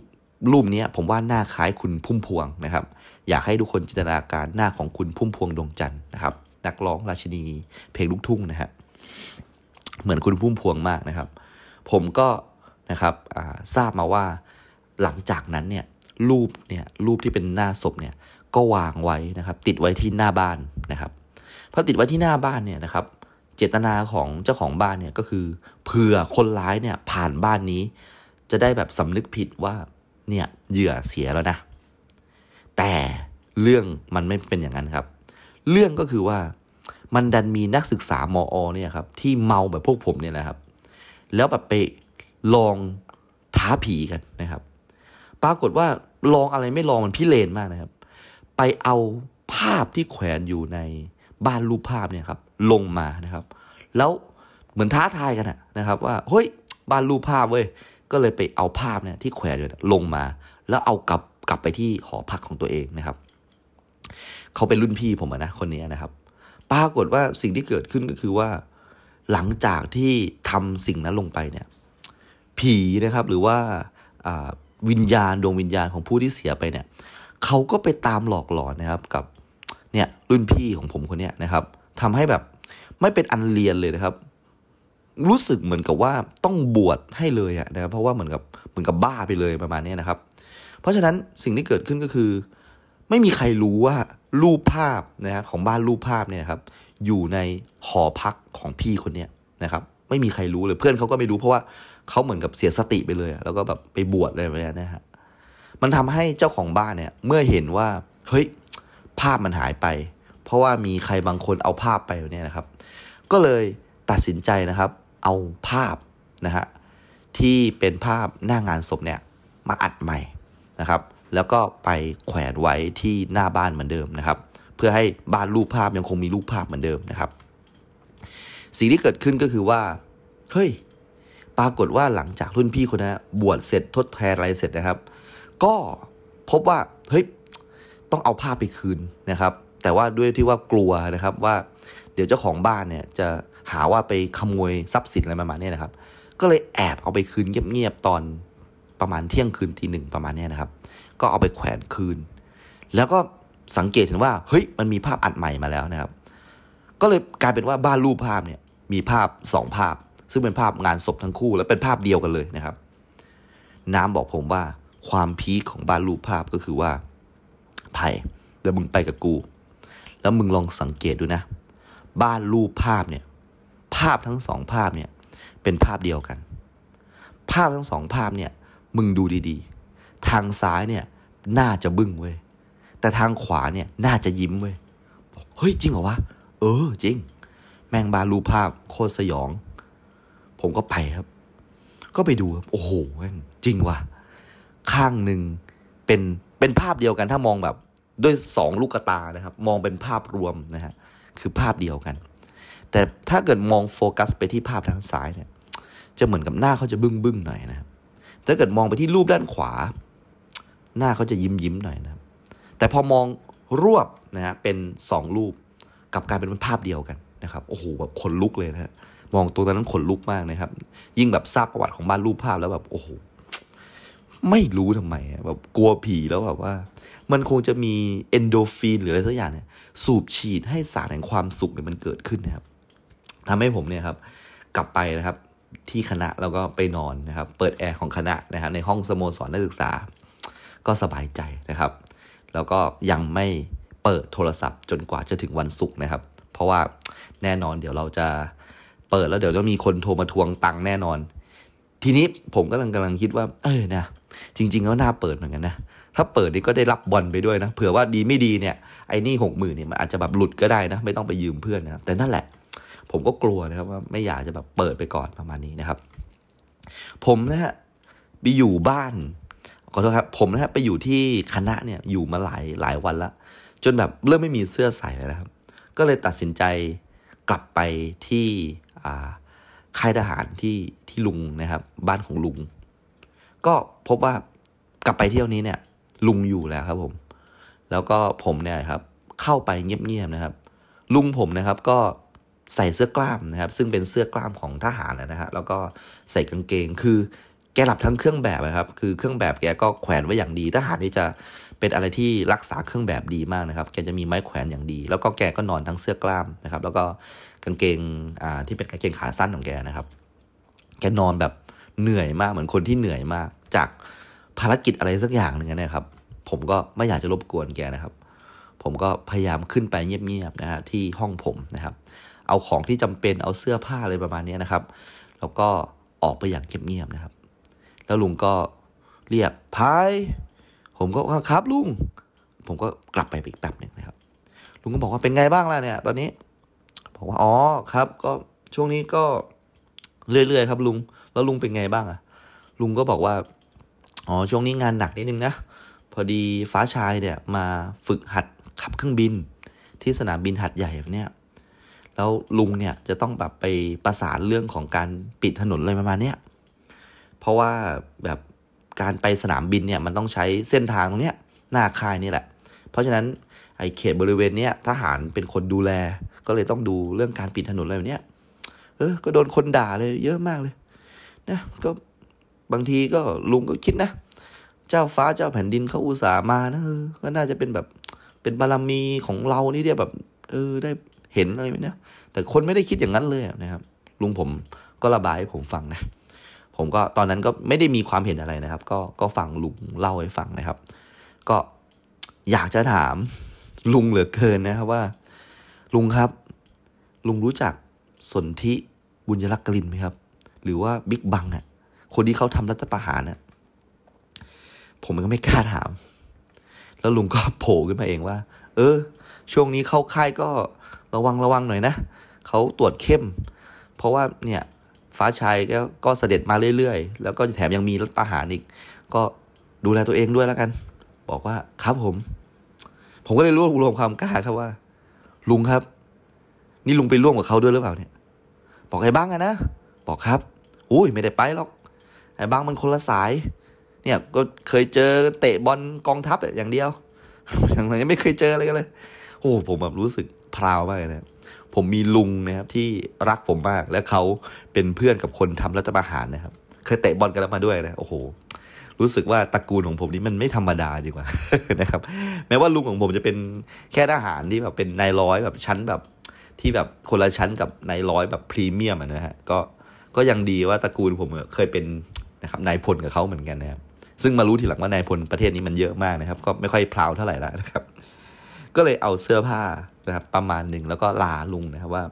รูปนี้ผมว่าหน้าคล้ายคุณพุ่มพวงนะครับ อยากให้ทุกคนจินตนาการหน้าของคุณพุ่มพวงดวงจันทร์นะครับ นักร้องราชินีเพลงลูกทุ่งนะฮะเหมือนคุณพุ่มพวงมากนะครับ ผมก็ นะครับทราบมาว่าหลังจากนั้นเนี่ยรูปเนี่ยรูปที่เป็นหน้าศพเนี่ยก็วางไว้นะครับติดไว้ที่หน้าบ้านนะครับพอติดไว้ที่หน้าบ้านเนี่ยนะครับเจตนาของเจ้าของบ้านเนี่ยก็คือเผื่อคนร้ายเนี่ยผ่านบ้านนี้ จะได้แบบสำนึกผิดว่าเนี่ยเหยื่อเสียแล้วนะ แต่เรื่องมันไม่เป็นอย่างนั้นครับ เรื่องก็คือว่ามันดันมีนักศึกษามออเนี่ยครับที่เมาแบบพวกผมเนี่ยนะครับ แล้วแบบไป ลองท้าผีกันนะครับ ปรากฏว่าลองอะไรไม่ลองมันพิเรนมากนะครับ ไปเอาภาพที่แขวนอยู่ในบ้านรูปภาพเนี่ยครับ ลงมานะครับ แล้วเหมือนท้าทายกันนะครับ ว่าเฮ้ยบ้านรูปภาพเว้ยก็เลยไปเอาภาพเนี่ยที่แขวนอยู่ลงมา แล้วเอากลับกลับไปที่หอพักของตัวเองนะครับ เขาเป็นรุ่นพี่ผมนะคนนี้นะครับ ปรากฏว่าสิ่งที่เกิดขึ้นก็คือว่า หลังจากที่ทำสิ่งนั้นลงไปเนี่ย ผีนะครับหรือว่าวิญญาณดวงวิญญาณของผู้ที่เสียไปเนี่ยเขาก็ไปตามหลอกหลอนนะครับกับเนี่ยรุ่นพี่ของผมคนนี้นะครับทำให้แบบไม่เป็นอันเรียนเลยนะครับ รู้สึกเหมือนกับว่าต้องบวชให้เลยอะนะครับเพราะว่าเหมือนกับเหมือนกับบ้าไปเลยประมาณนี้นะครับ เพราะฉะนั้นสิ่งที่เกิดขึ้นก็คือ ไม่มีใครรู้ว่ารูปภาพนะครับของบ้านรูปภาพเนี่ยครับ อยู่ในหอพักของพี่คนเนี้ยนะครับ ไม่มีใครรู้เลยเพื่อนเขาก็ไม่รู้เพราะว่า เขาเหมือนกับเสียสติไปเลยแล้วก็แบบไปบวชอะไรแบบนี้นะฮะมันทำให้เจ้าของบ้านเนี่ย เมื่อเห็นว่าเฮ้ยภาพมันหายไป เพราะว่ามีใครบางคนเอาภาพไปเนี่ยนะครับ ก็เลยตัดสินใจนะครับ เอาภาพนะฮะที่เป็นภาพหน้างานศพเนี่ยมาอัดใหม่นะครับ แล้วก็ไปแขวนไว้ที่หน้าบ้านเหมือนเดิมนะครับ เพื่อให้บ้านรูปภาพยังคงมีรูปภาพเหมือนเดิมนะครับ สิ่งที่เกิดขึ้นก็คือว่าเฮ้ย ปรากฏว่าหลังจากรุ่นพี่คนนั้นบวชเสร็จทดแทนอะไรเสร็จนะครับ ก็พบว่าเฮ้ยต้องเอาภาพไปคืนนะครับ แต่ว่าด้วยที่ว่ากลัวนะครับว่าเดี๋ยวเจ้าของบ้านเนี่ยจะหาว่าไปขโมยทรัพย์สินอะไรประมาณนี้นะครับ ก็เลยแอบเอาไปคืนเงียบๆตอนประมาณเที่ยงคืนทีหนึ่งประมาณนี้นะครับ ก็เอาไปแขวนคืน แล้วก็สังเกตเห็นว่าเฮ้ยมันมีภาพอัดใหม่มาแล้วนะครับ ก็เลยกลายเป็นว่าบ้านรูปภาพเนี่ยมีภาพสองภาพ ซึ่งเป็นภาพงานศพทั้งคู่ และเป็นภาพเดียวกันเลยนะครับ น้ำบอกผมว่าความพีคของบ้านรูปภาพก็คือว่าไผ่เดี๋ยวมึงไปกับกู แล้วมึงลองสังเกตดูนะ บ้านรูปภาพเนี่ย ภาพทั้งสองภาพเนี่ย เป็นภาพเดียวกัน ภาพทั้งสองภาพเนี่ย มึงดูดีๆ ทางซ้ายเนี่ยน่าจะบึ้งเว้ยแต่ทางขวาเนี่ยน่าจะยิ้มเว้ยเฮ้ยจริงเหรอวะเออ จริง แมงบาลูภาพโคตรสยอง ผมก็ไปครับ ก็ไปดูโอ้โหจริงว่ะข้างหนึ่งเป็นเป็นภาพเดียวกันถ้ามองแบบด้วยสองลูกตานะครับ มองเป็นภาพรวมนะฮะคือภาพเดียวกัน แต่ถ้าเกิดมองโฟกัสไปที่ภาพทางซ้ายเนี่ย จะเหมือนกับหน้าเขาจะบึ้งบึ้งหน่อยนะครับถ้าเกิดมองไปที่รูปด้านขวา หน้าเขาจะยิ้มยิ้มหน่อยนะแต่พอมองรวบนะฮะเป็นสองรูปกับกายเป็นภาพเดียวกันนะครับโอ้โหแบบขนลุกเลยนะฮะ มองตัวนั้นขนลุกมากนะครับ ยิ่งแบบทราบประวัติของบ้านรูปภาพแล้วแบบโอ้โหไม่รู้ทำไมแบบกลัวผีแล้วแบบว่า มันคงจะมีเอนโดฟินหรืออะไรสักอย่างเนี่ย สูบฉีดให้สารแห่งความสุขเนี่ยมันเกิดขึ้นนะครับทำให้ผมเนี่ยครับ กลับไปนะครับ ที่คณะแล้วก็ไปนอนนะครับ เปิดแอร์ของคณะนะครับในห้องสโมสรนักศึกษา ก็สบายใจนะครับ แล้วก็ยังไม่เปิดโทรศัพท์จนกว่าจะถึงวันศุกร์นะครับ เพราะว่าแน่นอนเดี๋ยวเราจะ เปิดแล้วเดี๋ยวต้องมีคนโทรมาทวงตังค์แน่นอน ทีนี้ผมก็กำลังกำลังคิดว่า เออนะจริง ๆ แล้วน่าเปิดเหมือนกันนะถ้าเปิดนี่ก็ได้รับบอลไปด้วยนะเผื่อว่าดีไม่ดีเนี่ยไอ้นี่หกหมื่นเนี่ยมันอาจจะแบบหลุดก็ได้นะ ไม่ต้องไปยืมเพื่อนนะแต่นั่นแหละ ผมก็กลัวนะครับว่าไม่อยากจะแบบเปิดไปก่อนประมาณนี้นะครับ ผมนะฮะไปอยู่บ้านขอโทษครับผมนะครับไปอยู่ที่คณะเนี่ยอยู่มาหลายหลายวันล้วจนแบบเริ่มไม่มีเสื้อใส่แล้วนะครับ ก็เลยตัดสินใจกลับไปที่ ค่ายทหารที่ที่ลุงนะครับ บ้านของลุง ก็พบว่ากลับไปเที่ยวนี้เนี่ย ลุงอยู่แล้วครับผม แล้วก็ผมเนี่ยครับ เข้าไปเงียบๆนะครับ ลุงผมนะครับก็ใส่เสื้อกล้ามนะครับ ซึ่งเป็นเสื้อกล้ามของทหารนะฮะแล้วก็ใส่กางเกงคือแกหลับทั้งเครื่องแบบนะครับ คือเครื่องแบบแกก็แขวนไว้อย่างดี ทหารนี่จะเป็นอะไรที่รักษาเครื่องแบบดีมากนะครับ แกจะมีไม้แขวนอย่างดี แล้วก็แกก็นอนทั้งเสื้อกล้ามนะครับ แล้วก็ กางเกงอ่าที่เป็นกางเกงขาสั้นของแกนะครับ แกนอนแบบเหนื่อยมากเหมือนคนที่เหนื่อยมาก จากภารกิจอะไรสักอย่างหนึ่งนะครับ ผมก็ไม่อยากจะรบกวนแกนะครับ ผมก็พยายามขึ้นไปเงียบๆนะฮะที่ห้องผมนะครับ เอาของที่จำเป็นเอาเสื้อผ้าอะไรประมาณนี้นะครับ แล้วก็ออกไปอย่างเงียบๆนะครับ แล้วลุงก็เรียกพายผมก็ครับลุง ผมก็กลับไปอีกแป๊บหนึ่งนะครับ ลุงก็บอกว่าเป็นไงบ้างล่ะเนี่ย ตอนนี้ บอกว่าอ๋อครับ ก็ช่วงนี้ก็เรื่อยๆครับ ลุง แล้วลุงเป็นไงบ้างอะลุงก็บอกว่า อ๋อช่วงนี้งานหนักนิดนึงนะ พอดีฟ้าชายเนี่ยมาฝึกหัดขับเครื่องบิน ที่สนามบินหัดใหญ่แบบเนี้ยแล้วลุงเนี่ยจะต้องแบบไปประสานเรื่องของการปิดถนนอะไรประมาณเนี้ยเพราะว่าแบบการไปสนามบินเนี่ยมันต้องใช้เส้นทางตรงเนี้ยหน้าค่ายนี่แหละ เพราะฉะนั้นไอ้เขตบริเวณเนี้ยทหารเป็นคนดูแล ก็เลยต้องดูเรื่องการปิดถนนอะไรแบบเนี้ยเออ ก็โดนคนด่าเลย เยอะมากเลย นะ ก็บางทีก็ลุงก็คิดนะ เจ้าฟ้าเจ้าแผ่นดินเขาอุตส่าห์มานะเออก็น่าจะเป็นแบบ เป็นบารมีของเรานี่เดียแบบ เออ ได้เห็นอะไรแบบเนี้ยแต่คนไม่ได้คิดอย่างนั้นเลยนะครับ ลุงผมก็ระบายให้ผมฟังนะ ผมก็ตอนนั้นก็ไม่ได้มีความเห็นอะไรนะครับ ก็ก็ฟังลุงเล่าให้ฟังนะครับ ก็อยากจะถามลุงเหลือเกินนะครับว่า ลุงครับ ลุงรู้จักสนธิบุญยรักกลินไหมครับ หรือว่าบิ๊กบังอะ คนที่เขาทำรัฐประหารน่ะผมก็ไม่กล้าถาม แล้วลุงก็โผล่ขึ้นมาเองว่า เออ ช่วงนี้เข้าค่ายก็ระวังระวังหน่อยนะเขาตรวจเข้ม เพราะว่าเนี่ยฟ้าชายก็ก็เสด็จมาเรื่อยๆ แล้วก็แถมยังมีรัฐประหารอีก ก็ดูแลตัวเองด้วยแล้วกัน บอกว่าครับผม ผมก็เลยรวบรวมความกล้าครับว่า ลุงครับ นี่ลุงไปร่วมกับเขาด้วยหรือเปล่าเนี่ย บอกไอ้บ้างอะนะ บอกครับ อุ้ยไม่ได้ไปหรอก ไอ้บ้างมันคนละสาย เนี่ยก็เคยเจอเตะบอลกองทัพอย่างเดียว อย่างไรไม่เคยเจออะไรกันเลย โอ้ผมแบบรู้สึกพราวมากเลยนะผมมีลุงนะครับที่รักผมมากและเขาเป็นเพื่อนกับคนทำรัฐประหารนะครับ เคยเตะบอลกันแล้วมาด้วยนะโอ้โห รู้สึกว่าตระกูลของผมนี่มันไม่ธรรมดาดีกว่านะครับ แม้ว่าลุงของผมจะเป็นแค่ทหารที่แบบเป็นนายร้อยแบบชั้นแบบที่แบบคนละชั้นกับนายร้อยแบบพรีเมียมนะฮะก็ก็ยังดีว่าตระกูลผมเคยเป็นนะครับนายพลกับเขาเหมือนกันนะครับซึ่งมารู้ทีหลังว่านายพลประเทศนี้มันเยอะมากนะครับ ก็ไม่ค่อยพลาวเท่าไหร่แล้วนะครับ ก็เลยเอาเสื้อผ้านะครับประมาณหนึ่งแล้วก็ลาลุงนะครับว่า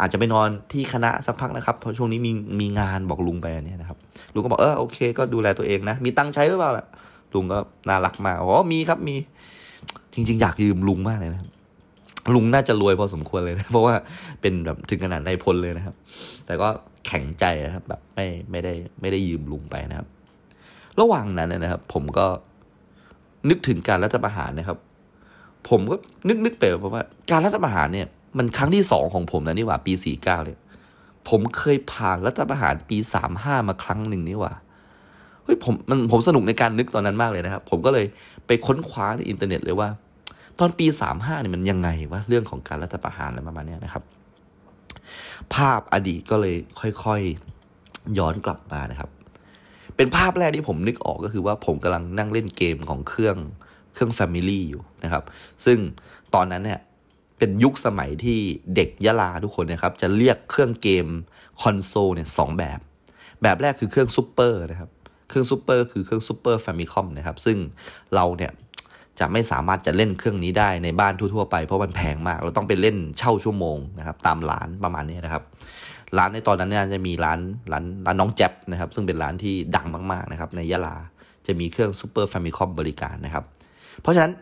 อาจจะไปนอนที่คณะสักพักนะครับเพราะช่วงนี้มีมีงานบอกลุงไปเนี่ยนะครับลุงก็บอกเออโอเค ก็ดูแลตัวเองนะ มีตังค์ใช้หรือเปล่าละลุงก็น่ารักมากอ๋อมีครับมี จริง ๆ อยากยืมลุงมากเลยนะลุงน่าจะรวยพอสมควรเลยนะ เพราะว่าเป็นแบบถึงขนาดนายพลเลยนะครับ แต่ก็แข็งใจนะครับ แบบไม่ไม่ได้ไม่ได้ยืมลุงไปนะครับ ระหว่างนั้นนะครับ ผมก็นึกถึงการรัฐประหารนะครับ ผมก็นึกนึกไปว่า การรัฐประหารเนี่ย มันครั้งที่สองของผมนะนี่หว่าปีสี่เก้าเนี่ยผมเคยผ่านรัฐประหารปีสามห้ามาครั้งหนึ่งนี่หว่าเฮ้ยผมมันผมสนุกในการนึกตอนนั้นมากเลยนะครับ ผมก็เลยไปค้นคว้าในอินเทอร์เน็ตเลยว่า ตอนปีสามห้าเนี่ยมันยังไงวะเรื่องของการรัฐประหารอะไรประมาณนี้นะครับ ภาพอดีตก็เลยค่อยๆย้อนกลับมานะครับ เป็นภาพแรกที่ผมนึกออกก็คือว่าผมกำลังนั่งเล่นเกมของเครื่องเครื่อง Family อยู่นะครับ ซึ่งตอนนั้นเนี่ย เป็นยุคสมัยที่เด็กยะลาทุกคนนะครับ จะเรียกเครื่องเกมคอนโซลเนี่ยสองแบบ แบบแรกคือเครื่องซูเปอร์นะครับ เครื่องซูเปอร์คือเครื่อง Super Famicom นะครับ ซึ่งเราเนี่ยจะไม่สามารถจะเล่นเครื่องนี้ได้ในบ้านทั่วๆไปเพราะมันแพงมาก เราต้องไปเล่นเช่าชั่วโมงนะครับ ตามร้านประมาณนี้นะครับ ร้านในตอนนั้นเนี่ยจะมีร้านร้านร้านน้องแจ๊บนะครับ ซึ่งเป็นร้านที่ดังมากๆนะครับในยะลาจะมีเครื่องซูเปอร์แฟมิคอมบริการนะครับ เพราะฉะนั้น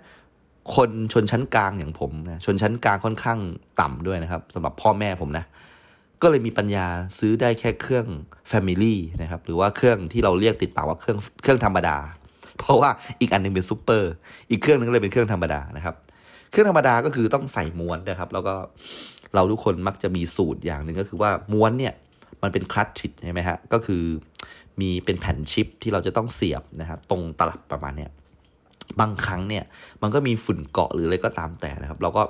คนชนชั้นกลางอย่างผมนะชนชั้นกลางค่อนข้างต่ำด้วยนะครับสำหรับพ่อแม่ผมนะ ก็เลยมีปัญญาซื้อได้แค่เครื่อง Family นะครับ หรือว่าเครื่องที่เราเรียกติดปากว่าเครื่องเครื่องธรรมดา เพราะว่าอีกอันหนึงเป็นซูเปอร์อีกเครื่องนึงเลยเป็นเครื่องธรรมดานะครับ เครื่องธรรมดาก็คือต้องใส่ม้วนนะครับ แล้วก็เราทุกคนมักจะมีสูตรอย่างหนึ่งก็คือว่าม้วนเนี่ยมันเป็นคลัตชิดใช่ไหมฮะก็คือมีเป็นแผ่นชิปที่เราจะต้องเสียบนะครับตรงตลับประมาณเนี้ย บางครั้งเนี่ยมันก็มีฝุ่นเกาะหรืออะไรก็ตามแต่นะครับ เราก็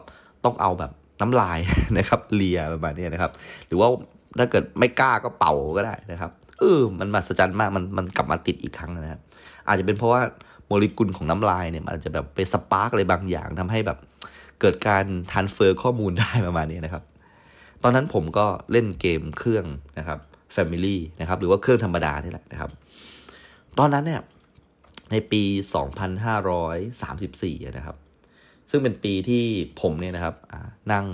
ต้องเอาแบบน้ำลายนะครับเลียประมาณนี้นะครับ หรือว่าถ้าเกิดไม่กล้าก็เป่าก็ได้นะครับเออมันมหัศจรรย์มากมันมันกลับมาติดอีกครั้งนะครับอาจจะเป็นเพราะว่าโมเลกุลของน้ำลายเนี่ยมันอาจจะแบบไปสปาร์กอะไรบางอย่างทำให้แบบเกิดการทานเฟอร์ข้อมูลได้ประมาณนี้นะครับ ตอนนั้นผมก็เล่นเกมเครื่องนะครับ Family นะครับ หรือว่าเครื่องธรรมดานี่แหละนะครับ ตอนนั้นเนี่ย ในปี 2534 นะครับ ซึ่งเป็นปีที่ผมเนี่ยนะครับนั่ง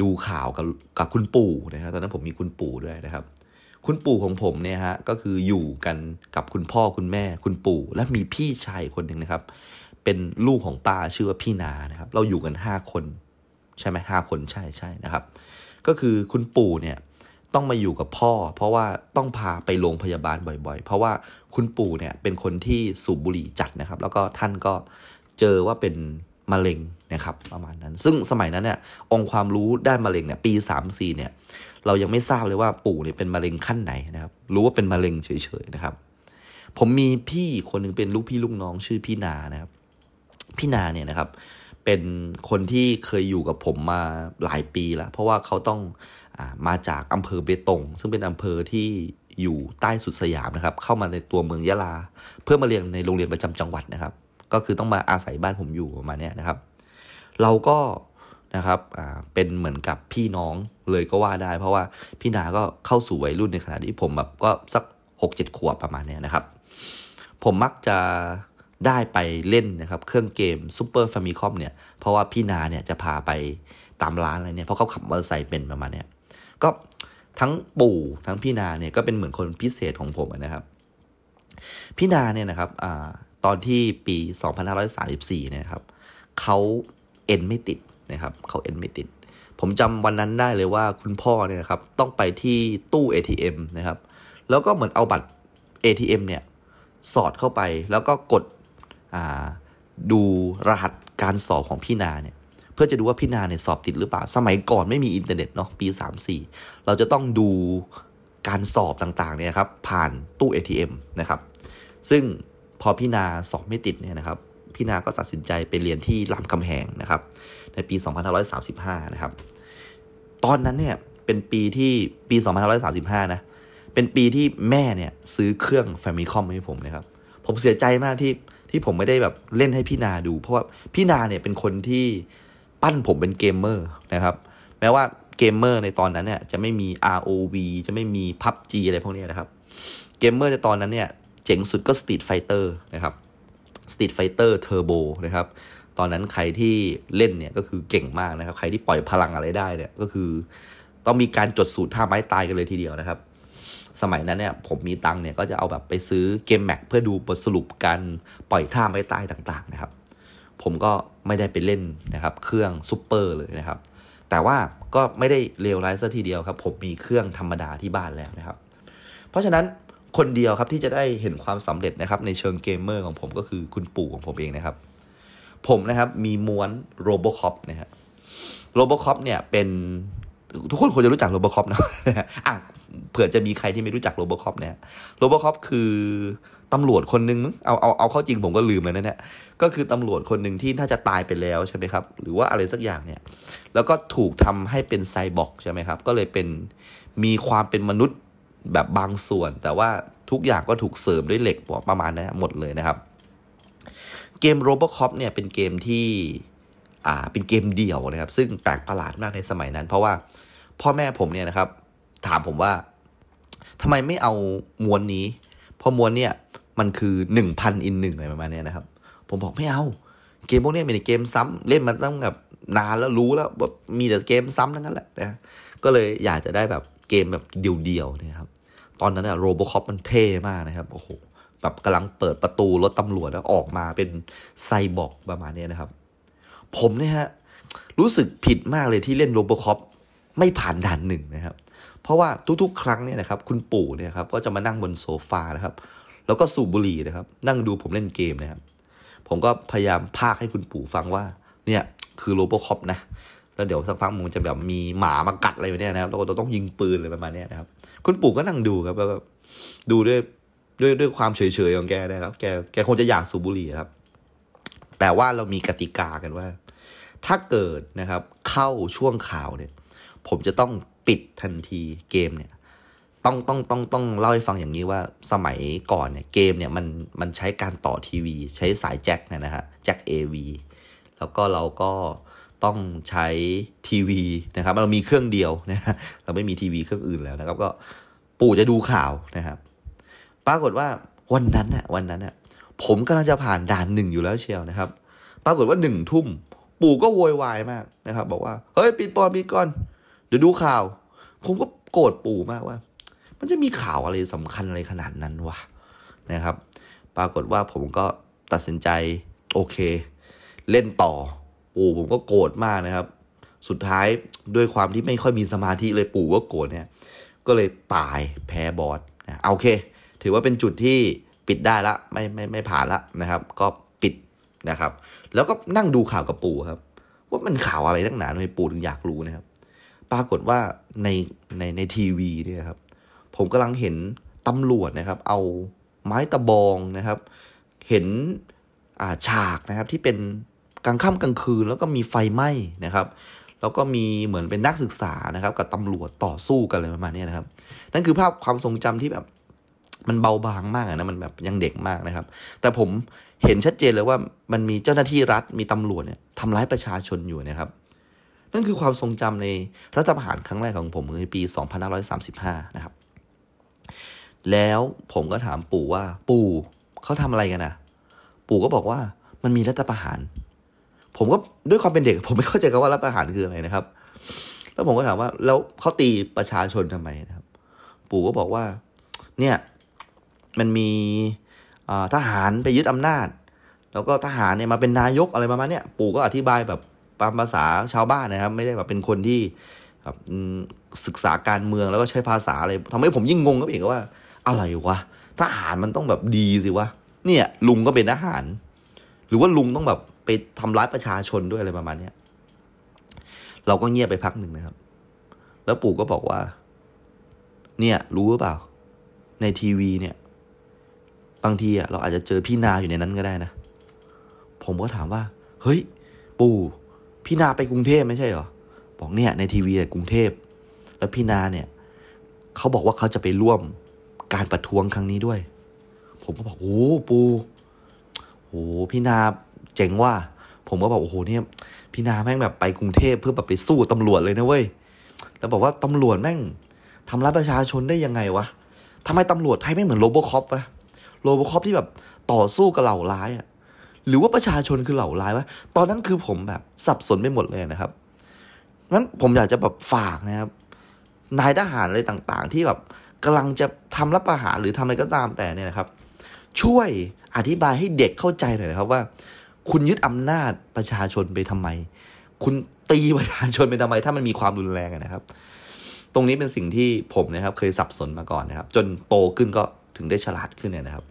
ดูข่าวกับกับคุณปู่นะครับตอนนั้นผมมีคุณปู่ด้วยนะครับ คุณปู่ของผมเนี่ยฮะก็คืออยู่กันกับคุณพ่อคุณแม่คุณปู่ และมีพี่ชายคนหนึ่งนะครับ เป็นลูกของป้าชื่อว่าพี่นานะครับ เราอยู่กันห้าคน ใช่ไหมห้าคนใช่ใช่นะครับ ก็คือคุณปู่เนี่ย ต้องมาอยู่กับพ่อ เพราะว่าต้องพาไปโรงพยาบาลบ่อยๆ เพราะว่าคุณปู่เนี่ยเป็นคนที่สูบบุหรี่จัดนะครับ แล้วก็ท่านก็เจอว่าเป็นมะเร็งนะครับประมาณนั้น ซึ่งสมัยนั้นเนี่ยองค์ความรู้ด้านมะเร็งเนี่ยปี 3 4เนี่ยเรายังไม่ทราบเลยว่าปู่เนี่ยเป็นมะเร็งขั้นไหนนะครับ รู้ว่าเป็นมะเร็งเฉยๆนะครับ ผมมีพี่คนหนึ่งเป็นลูกพี่ลูกน้องชื่อพี่นานะครับ พี่นาเนี่ยนะครับ เป็นคนที่เคยอยู่กับผมมาหลายปีแล้ว เพราะว่าเขาต้อง มาจากอำเภอเบตง ซึ่งเป็นอำเภอที่อยู่ใต้สุดสยามนะครับ เข้ามาในตัวเมืองยะลา เพื่อมาเรียนในโรงเรียนประจำจังหวัดนะครับ ก็คือต้องมาอาศัยบ้านผมอยู่ประมาณนี้นะครับ เราก็นะครับเป็นเหมือนกับพี่น้องเลยก็ว่าได้ เพราะว่าพี่นาก็เข้าสู่วัยรุ่นในขณะที่ผมแบบก็สักหกเจ็ดขวบประมาณนี้นะครับ ผมมักจะได้ไปเล่นนะครับ เครื่องเกม Super Famicom เนี่ย เพราะว่าพี่นาเนี่ยจะพาไปตามร้านอะไรเนี่ย เพราะเขาขับมอเตอร์ไซค์เป็นประมาณเนี้ย ก็ทั้งปู่ทั้งพี่นาเนี่ยก็เป็นเหมือนคนพิเศษของผมนะครับ พี่นาเนี่ยนะครับอตอนที่ปี 2534เนี่ยนะครับเขาเอ็นไม่ติดนะครับเขาเอ็นไม่ติด ผมจำวันนั้นได้เลยว่าคุณพ่อเนี่ยนะครับต้องไปที่ตู้ ATM นะครับ แล้วก็เหมือนเอาบัตร ATM เนี่ยสอดเข้าไปแล้วก็กดดูรหัสการสอบของพี่นาเนี่ย พื่อจะดูว่าพี่นาเนี่ยสอบติดหรือเปล่า สมัยก่อนไม่มีอินเทอร์เน็ตเนาะปี 3-4 เราจะต้องดูการสอบต่างๆเนี่ยครับผ่านตู้ ATM นะครับซึ่งพอพี่นาสอบไม่ติดเนี่ยนะครับพี่นาก็ตัดสินใจไปเรียนที่รามคำแหงนะครับในปี 2535 นะครับตอนนั้นเนี่ยเป็นปีที่ปี 2535 นะเป็นปีที่แม่เนี่ยซื้อเครื่อง Famicom ให้ผมนะครับ ผมเสียใจมากที่ที่ผมไม่ได้แบบเล่นให้พี่นาดู เพราะว่าพี่นาเนี่ยเป็นคนที่ ปั้นผมเป็นเกมเมอร์นะครับ แม้ว่าเกมเมอร์ในตอนนั้นเนี่ยจะไม่มี ROV จะไม่มี PUBG อะไรพวกนี้นะครับ เกมเมอร์ในตอนนั้นเนี่ยเจ๋งสุดก็ Street Fighter นะครับ Street Fighter Turbo นะครับ ตอนนั้นใครที่เล่นเนี่ยก็คือเก่งมากนะครับ ใครที่ปล่อยพลังอะไรได้เนี่ยก็คือ ต้องมีการจดสูตรท่าไม้ตายกันเลยทีเดียวนะครับ สมัยนั้นเนี่ยผมมีตังค์เนี่ยก็จะเอาแบบไปซื้อเกมแม็กเพื่อดูบทสรุปการปล่อยท่าไม้ตายต่างๆนะครับ ผมก็ไม่ได้ไปเล่นนะครับ เครื่องซูเปอร์เลยนะครับ แต่ว่าก็ไม่ได้เลวร้ายซะทีเดียวครับ ผมมีเครื่องธรรมดาที่บ้านแล้วนะครับ เพราะฉะนั้นคนเดียวครับที่จะได้เห็นความสำเร็จนะครับ ในเชิงเกมเมอร์ของผมก็คือคุณปู่ของผมเองนะครับ ผมนะครับมีม้วนRoboCop นะฮะ RoboCop เนี่ยเป็นทุกคนควรจะรู้จัก RoboCop นะอะเผื่อจะมีใครที่ไม่รู้จัก RoboCop เนี่ย RoboCop คือ ตำรวจคนหนึ่งเอาเอาเอาเข้าจริงผมก็ลืมเลยนะเนี่ยก็คือตำรวจคนหนึ่งที่น่าจะตายไปแล้วใช่ไหมครับ หรือว่าอะไรสักอย่างเนี่ย แล้วก็ถูกทำให้เป็นไซบอร์กใช่ไหมครับ ก็เลยเป็นมีความเป็นมนุษย์แบบบางส่วน แต่ว่าทุกอย่างก็ถูกเสริมด้วยเหล็กประมาณนั้นหมดเลยนะครับ เกม Robocop เนี่ยเป็นเกมที่อ่าเป็นเกมเดี่ยวนะครับ ซึ่งแปลกประหลาดมากในสมัยนั้น เพราะว่าพ่อแม่ผมเนี่ยนะครับ ถามผมว่าทำไมไม่เอามวนนี้ เพราะมวนเนี่ย มันคือหนึ่งพันอินหนึ่งอะไรประมาณนี้นะครับ ผมบอกไม่เอาเกมพวกนี้เป็นเกมซ้ำเล่นมันต้งแบบนานแล้วรู้แล้วแบบมีแต่เกมซ้ำทั้งนั้นแหละนะก็เลยอยากจะได้แบบเกมแบบเดี่ยวๆนะครับ ตอนนั้นอะโรบอคอปมันเท่มากนะครับโอ้โหแบบกำลังเปิดประตูรถตำรวจแล้วออกมาเป็นไซบอร์กประมาณนี้นะครับ ผมเนี่ยฮะรู้สึกผิดมากเลยที่เล่น RoboCop ไม่ผ่านด่านหนึ่งนะครับ เพราะว่าทุกๆ ครั้งเนี่ยนะครับ คุณปู่เนี่ยครับก็จะมานั่งบนโซฟานะครับ แล้วก็สูบบุหรี่นะครับ นั่งดูผมเล่นเกมนะครับ ผมก็พยายามพากย์ให้คุณปู่ฟังว่า เนี่ยคือ RoboCop นะ แล้วเดี๋ยวสักพักมันจะแบบมีหมามากัดอะไรแบบนี้นะครับ แล้วเราต้องยิงปืนอะไรประมาณนี้นะครับ คุณปู่ก็นั่งดูครับแล้วก็ดูด้วยด้วยด้วยความเฉยๆของแกนะครับ แกแกคงจะอยากสูบบุหรี่ครับ แต่ว่าเรามีกติกากันว่า ถ้าเกิดนะครับ เข้าช่วงข่าวเนี่ย ผมจะต้องปิดทันทีเกมเนี่ย ต้องต้องต้องต้องเล่าให้ฟังอย่างนี้ว่าสมัยก่อนเนี่ยเกมเนี่ยมันมันใช้การต่อทีวี ใช้สายแจ็คเนะฮะแจ็ค AV แล้วก็เราก็ต้องใช้ทีวีนะครับเรามีเครื่องเดียวนะฮะเราไม่มีทีวีเครื่องอื่นแล้วนะครับ ก็ปู่จะดูข่าวนะครับ ปรากฏว่าวันนั้นน่ะวันนั้นน่ะผมกำลังจะผ่านด่านหนึ่งอยู่แล้วเชียวนะครับ ปรากฏว่าหนึ่งทุ่ม ปู่ก็โวยวายมากนะครับ บอกว่าเฮ้ยปิดปอนปิดก่อนเดี๋ยวดูข่าว ผมก็โกรธปู่มากว่า มันจะมีข่าวอะไรสำคัญอะไรขนาดนั้นวะนะครับ ปรากฏว่าผมก็ตัดสินใจโอเค เล่นต่อ ปู่ผมก็โกรธมากนะครับ สุดท้ายด้วยความที่ไม่ค่อยมีสมาธิเลยปู่ก็โกรธเนี่ย ก็เลยตายแพ้บอสนะโอเค ถือว่าเป็นจุดที่ปิดได้ละไม่ไม่ไม่ผ่านละนะครับ ก็ปิดนะครับ แล้วก็นั่งดูข่าวกับปู่ครับ ว่ามันข่าวอะไรตั้งหนานทำไมปู่ถึงอยากรู้นะครับ ปรากฏว่าในในในทีวีเนี่ยครับ ผมกำลังเห็นตำรวจนะครับ เอาไม้ตะบองนะครับ เห็นอาฉากนะครับที่เป็นกลางค่ำกลางคืน แล้วก็มีไฟไหม้นะครับ แล้วก็มีเหมือนเป็นนักศึกษานะครับ กับตำรวจต่อสู้กันอะไรประมาณนี้นะครับ นั่นคือภาพความทรงจำที่แบบมันเบาบางมากนะมันแบบยังเด็กมากนะครับ แต่ผมเห็นชัดเจนเลยว่ามันมีเจ้าหน้าที่รัฐมีตำรวจเนี่ยทำร้ายประชาชนอยู่นะครับ นั่นคือความทรงจำในรัฐประหารครั้งแรกของผมในปี 2535 นะครับ แล้วผมก็ถามปู่ว่า ปู่เขาทำอะไรกันนะปู่ก็บอกว่ามันมีรัฐประหาร ผมก็ด้วยความเป็นเด็ก ผมไม่เข้าใจคำว่ารัฐประหารคืออะไรนะครับ แล้วผมก็ถามว่า แล้วเขาตีประชาชนทำไมนะครับ ปู่ก็บอกว่า เนี่ย มันมีทหารไปยึดอำนาจ แล้วก็ทหารเนี่ยมาเป็นนายกอะไรประมาณเนี้ยปู่ก็อธิบายแบบตามภาษาชาวบ้านนะครับ ไม่ได้แบบเป็นคนที่แบบศึกษาการเมืองแล้วก็ใช้ภาษาอะไรทำให้ผมยิ่งงงก็เองว่า อะไรวะทหารมันต้องแบบดีสิวะเนี่ย ลุงก็เป็นทหาร หรือว่าลุงต้องแบบไปทำร้ายประชาชนด้วยอะไรประมาณเนี้ยเราก็เงียบไปพักหนึ่งนะครับ แล้วปู่ก็บอกว่า เนี่ย รู้หรือเปล่า ในทีวีเนี่ย บางทีอะเราอาจจะเจอพี่นาอยู่ในนั้นก็ได้นะ ผมก็ถามว่า เฮ้ย ปู่พี่นาไปกรุงเทพไม่ใช่เหรอ บอกเนี่ยในทีวีแต่กรุงเทพ แล้วพี่นาเนี่ย เขาบอกว่าเขาจะไปร่วม การประท้วงครั้งนี้ด้วย ผมก็บอกโอ้ปูโอ้พี่นาเจ๋งว่าผมก็บอกโอ้โหเนี่ยพี่นาแม่งแบบไปกรุงเทพเพื่อแบบไปสู้ตำรวจเลยนะเว้ยแล้วบอกว่าตำรวจแม่งทำร้ายประชาชนได้ยังไงวะทำไมตำรวจไทยไม่เหมือนโรบคอปวะโรบคอปที่แบบต่อสู้กับเหล่าร้ายอะหรือว่าประชาชนคือเหล่าร้ายวะตอนนั้นคือผมแบบสับสนไปหมดเลยนะครับนั้นผมอยากจะแบบฝากนะครับ นายทหารอะไรต่างๆ ที่แบบ กำลังจะทำรับประหารหรือทำอะไรก็ตามแต่เนี่ยนะครับ ช่วยอธิบายให้เด็กเข้าใจหน่อยนะครับว่า คุณยึดอำนาจประชาชนไปทำไม คุณตีประชาชนไปทำไม ถ้ามันมีความรุนแรงนะครับ ตรงนี้เป็นสิ่งที่ผมนะครับ เคยสับสนมาก่อนนะครับ จนโตขึ้นก็ถึงได้ฉลาดขึ้นเนี่ยนะครับ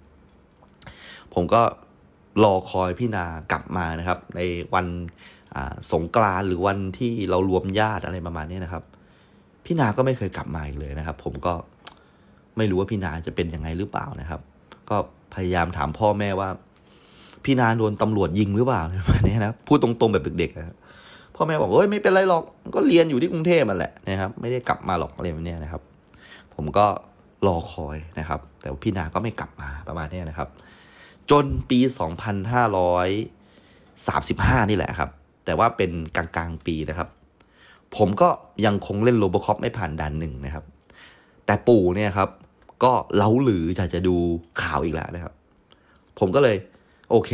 ผมก็รอคอยพี่นากลับมานะครับ ในวันสงกรานหรือวันที่เรารวมญาติอะไรประมาณนี้นะครับ พี่นาก็ไม่เคยกลับมาอีกเลยนะครับ ผมก็ ไม่รู้ว่าพี่นาจะเป็นยังไงหรือเปล่านะครับ ก็พยายามถามพ่อแม่ว่า พี่นาโดนตำรวจยิงหรือเปล่าประมาณนี้นะพูดตรงๆแบบเด็กๆนะพ่อแม่บอกเอ้ยไม่เป็นไรหรอกก็เรียนอยู่ที่กรุงเทพมันแหละนะครับไม่ได้กลับมาหรอกอะไรแบบนี้นะครับ ผมก็รอคอยนะครับ แต่พี่นาก็ไม่กลับมาประมาณนี้นะครับ จนปี 2535 นี่แหละครับ แต่ว่าเป็นกลางๆปีนะครับ ผมก็ยังคงเล่นโรบอคอปไม่ผ่านด่านหนึ่งนะครับ แต่ปู่เนี่ยครับ ก็เล้าหรืออยากจะดูข่าวอีกแล้วนะครับ ผมก็เลยโอเค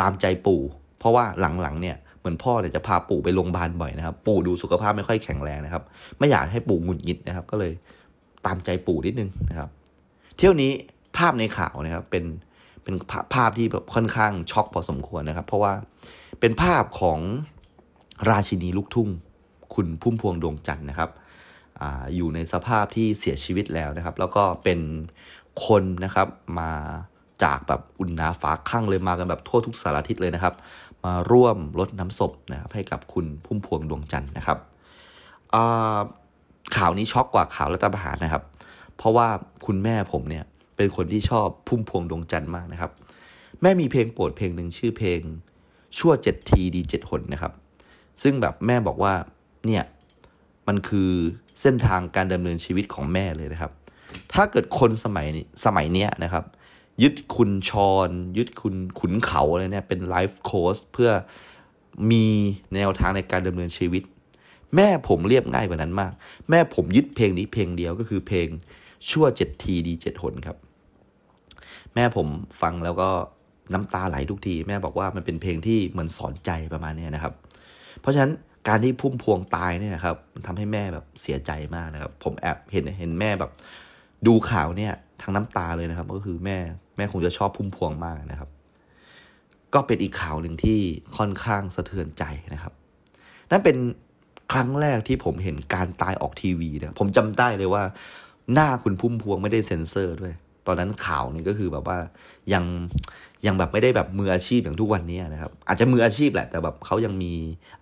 ตามใจปู่ เพราะว่าหลังๆเนี่ยเหมือนพ่อเนี่ยจะพาปู่ไปโรงพยาบาลบ่อยนะครับ ปู่ดูสุขภาพไม่ค่อยแข็งแรงนะครับ ไม่อยากให้ปู่หงุดหงิดนะครับ ก็เลยตามใจปู่นิดนึงนะครับ เที่ยวนี้ภาพในข่าวนะครับเป็นเป็นภาพที่แบบค่อนข้างช็อกพอสมควรนะครับ เพราะว่าเป็นภาพของราชินีลูกทุ่ง คุณพุ่มพวงดวงจันทร์นะครับ ออยู่ในสภาพที่เสียชีวิตแล้วนะครับ แล้วก็เป็นคนนะครับมาจากแบบอุ่นนาฝาข้างเลยมากันแบบทั่วทุกสารทิศเลยนะครับ มาร่วมรดน้ำศพนะครับให้กับคุณพุ่มพวงดวงจันทร์นะครับข่าวนี้ช็อกกว่าข่าวรัฐประหารนะครับ เพราะว่าคุณแม่ผมเนี่ยเป็นคนที่ชอบพุ่มพวงดวงจันทร์มากนะครับ แม่มีเพลงโปรดเพลงหนึ่งชื่อเพลงชั่วเจ็ดทีดีเจ็ดหนนะครับ ซึ่งแบบแม่บอกว่าเนี่ยมันคือ เส้นทางการดำเนินชีวิตของแม่เลยนะครับ ถ้าเกิดคนสมัยนี้สมัยเนี้ยนะครับ ยึดคุณชรยึดคุณขุนเขาอะไรเนี่ยเป็นไลฟ์โค้ชเพื่อมีแนวทางในการดำเนินชีวิต แม่ผมเรียบง่ายกว่านั้นมาก แม่ผมยึดเพลงนี้เพลงเดียวก็คือเพลงชั่วเจ็ดทีดีเจ็ดหนครับ แม่ผมฟังแล้วก็น้ำตาไหลทุกที แม่บอกว่ามันเป็นเพลงที่เหมือนสอนใจประมาณนี้นะครับ เพราะฉะนั้น การที่พุ่มพวงตายเนี่ยครับมันทำให้แม่แบบเสียใจมากนะครับ ผมแอบเห็นเห็นแม่แบบ ดูข่าวเนี่ยทางน้ำตาเลยนะครับ ก็คือแม่แม่คงจะชอบพุ่มพวงมากนะครับ ก็เป็นอีกข่าวหนึ่งที่ค่อนข้างสะเทือนใจนะครับ นั่นเป็นครั้งแรกที่ผมเห็นการตายออกทีวีนะผมจำได้เลยว่า หน้าคุณพุ่มพวงไม่ได้เซ็นเซอร์ด้วย ตอนนั้นข่าวนี่ก็คือแบบว่ายัง ยังแบบไม่ได้แบบมืออาชีพอย่างทุกวันนี้นะครับ อาจจะมืออาชีพแหละ แต่แบบเขายังมี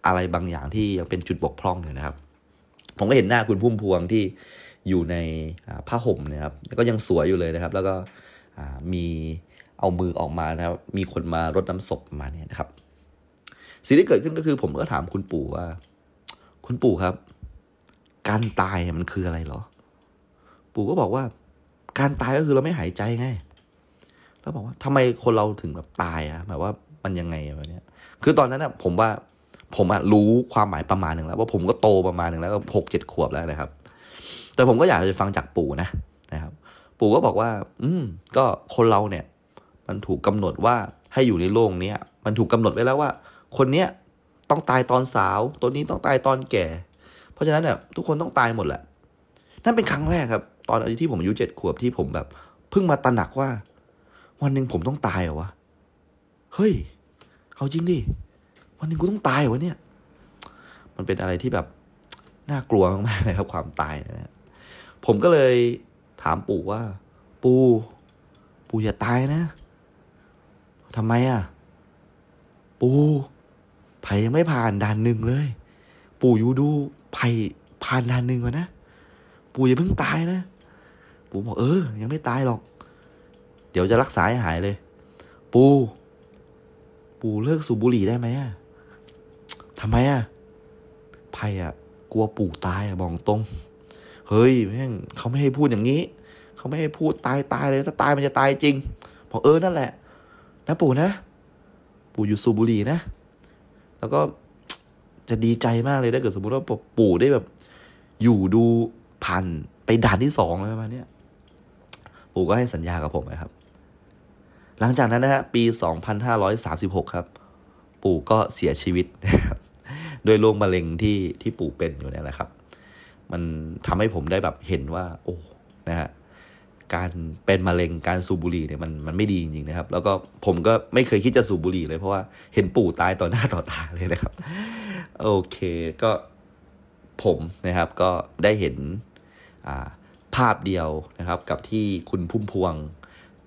อะไรบางอย่างที่ยังเป็นจุดบกพร่องเลยนะครับ ผมก็เห็นหน้าคุณพุ่มพวงที่อยู่ในผ้าห่มนะครับก็ยังสวยอยู่เลยนะครับ แล้วก็มีเอามือออกมานะครับ มีคนมารดน้ำศพมาเนี่ยนะครับ สิ่งที่เกิดขึ้นก็คือ ผมก็ถามคุณปู่ว่า คุณปู่ครับ การตายมันคืออะไรหรอ ปู่ก็บอกว่า การตายก็คือเราไม่หายใจไง แล้วบอกว่าทำไมคนเราถึงแบบตายอะหมายว่ามันยังไงแบบนี้คือตอนนั้นอะผมว่าผมอะรู้ความหมายประมาณหนึ่งแล้ว ว่าผมก็โตประมาณหนึ่งแล้วก็หกเจ็ดขวบแล้วนะครับ แต่ผมก็อยากจะฟังจากปู่นะนะครับ ปู่ก็บอกว่า อืม ก็คนเราเนี่ย มันถูกกาหนดว่าให้อยู่ในโลกนี้มันถูกกาหนดไว้แล้วว่า คนเนี้ยต้องตายตอนสาว ตัวนี้ต้องตายตอนแก่ เพราะฉะนั้นเนี่ยทุกคนต้องตายหมดแหละนั่นเป็นครั้งแรกครับ ตอนที่ผมอายุเจ็ดขวบที่ผมแบบเพิ่งมาตระหนักว่า วันหนึ่งผมต้องตายเหรอวะ เฮ้ย เอาจริงดิ วันหนึ่งกูต้องตายเหรอเนี่ย มันเป็นอะไรที่แบบน่ากลัวมากๆเลยครับความตายนะผมก็เลยถามปู่ว่า ปู่ปู่อย่าตายนะทำไมอะ ปู่ไผ่ยังไม่ผ่านด่านหนึ่งเลย ปู่อยู่ดูไผ่ผ่านด่านหนึ่งก่อนนะ ปู่อย่าเพิ่งตายนะ ปู่บอกเออ ยังไม่ตายหรอก เดี๋ยวจะรักษาให้หายเลย ปู่ปู่เลิกสูบบุหรี่ได้ไหมอะทำไมอะไผ่อะกลัวปู่ตายอะบอกตรง เฮ้ยแม่งเขาไม่ให้พูดอย่างนี้ เขาไม่ให้พูดตายตายเลยถ้าตายมันจะตายจริงบอกเออนั่นแหละ นะปู่นะ ปู่อยู่สูบบุหรี่นะ แล้วก็จะดีใจมากเลยถ้าเกิดสมมติว่าปู่ได้แบบ อยู่ดูผ่านไปด่านที่สองอะไรประมาณนี้ปู่ก็ให้สัญญากับผมนะครับ หลังจากนั้นนะฮะปี 2536 ครับ ปู่ก็เสียชีวิตด้วยโรคมะเร็งที่ที่ปู่เป็นอยู่เนี่ยแหละครับ มันทำให้ผมได้แบบเห็นว่า โอ้นะฮะการเป็นมะเร็งการสูบบุหรี่เนี่ยมันมันไม่ดีจริงๆนะครับ แล้วก็ผมก็ไม่เคยคิดจะสูบบุหรี่เลยเพราะว่าเห็นปู่ตายต่อหน้าต่อตาเลยนะครับ โอเคก็ผมนะครับก็ได้เห็นภาพเดียวนะครับ กับที่คุณพุ่มพวง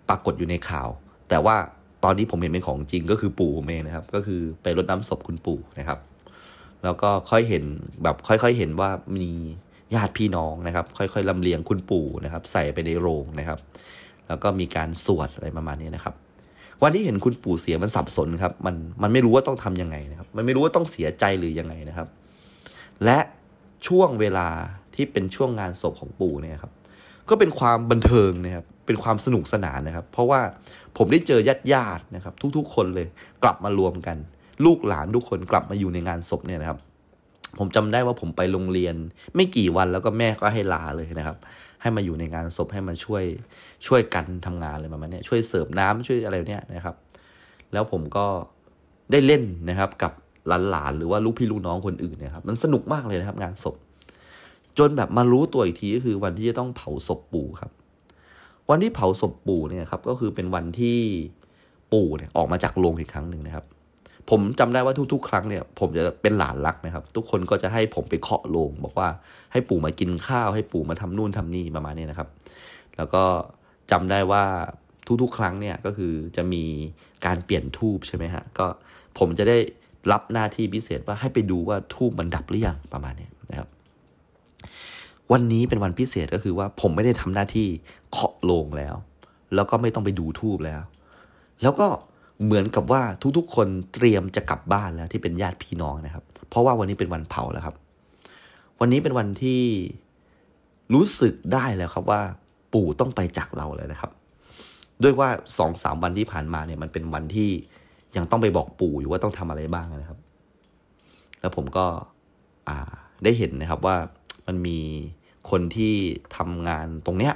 ปรากฏอยู่ในข่าว แต่ว่าตอนนี้ผมเห็นเป็นของจริงก็คือปู่ผมเองนะครับ ก็คือไปรดน้ำศพคุณปู่นะครับ แล้วก็ค่อยเห็นแบบค่อยๆเห็นว่ามีญาติพี่น้องนะครับ ค่อยๆลำเลียงคุณปู่นะครับ ใส่ไปในโรงนะครับ แล้วก็มีการสวดอะไรประมาณนี้นะครับ วันที่เห็นคุณปู่เสียมันสับสนครับ มันมันไม่รู้ว่าต้องทํำยังไงนะครับ มันไม่รู้ว่าต้องเสียใจหรือยังไงนะครับ และช่วงเวลาที่เป็นช่วงงานศพของปู่เนี่ยครับ ก็เป็นความบันเทิงนะครับ เป็นความสนุกสนานนะครับ เพราะว่า ผมได้เจอญาติญาตินะครับ ทุกๆ คนเลยกลับมารวมกัน ลูกหลานทุกคนกลับมาอยู่ในงานศพเนี่ยนะครับ ผมจำได้ว่าผมไปโรงเรียน ไม่กี่วันแล้วก็แม่ก็ให้ลาเลยนะครับ ให้มาอยู่ในงานศพให้มาช่วยช่วยกันทำงานอะไรประมาณนี้ช่วยเสิร์ฟน้ำช่วยอะไรเนี้ยนะครับ แล้วผมก็ได้เล่นนะครับกับหลานๆหรือว่าลูกพี่ลูกน้องคนอื่นนะครับ มันสนุกมากเลยนะครับ งานศพ จนแบบมารู้ตัวอีกทีก็คือวันที่จะต้องเผาศพปู่ครับ วันที่เผาศพปู่เนี่ยครับก็คือเป็นวันที่ปู่เนี่ยออกมาจากโรงอีกครั้งหนึ่งนะครับ ผมจำได้ว่าทุก ๆ ครั้งเนี่ย ผมจะเป็นหลานรักนะครับ ทุกคนก็จะให้ผมไปเคาะโลงบอกว่าให้ปู่มากินข้าว ให้ปู่มาทำนู่นทำนี่ประมาณนี้นะครับ แล้วก็จำได้ว่าทุกๆ ครั้งเนี่ยก็คือจะมีการเปลี่ยนทูบใช่ไหมฮะก็ผมจะได้รับหน้าที่พิเศษว่าให้ไปดูว่าทูบมันดับหรือยังประมาณนี้นะครับ วันนี้เป็นวันพิเศษก็คือว่าผมไม่ได้ทำหน้าที่ เคาะโลงแล้ว แล้วก็ไม่ต้องไปดูทูบแล้ว แล้วก็เหมือนกับว่าทุกๆ คนเตรียมจะกลับบ้านแล้วที่เป็นญาติพี่น้องนะครับ เพราะว่าวันนี้เป็นวันเผาแล้วครับ วันนี้เป็นวันที่รู้สึกได้แล้วครับว่า ปู่ต้องไปจากเราเลยนะครับ ด้วยว่าสองสามวันที่ผ่านมาเนี่ยมันเป็นวันที่ยังต้องไปบอกปู่อยู่ว่าต้องทำอะไรบ้างนะครับ แล้วผมก็อ่าได้เห็นนะครับว่ามันมีคนที่ทำงานตรงเนี้ย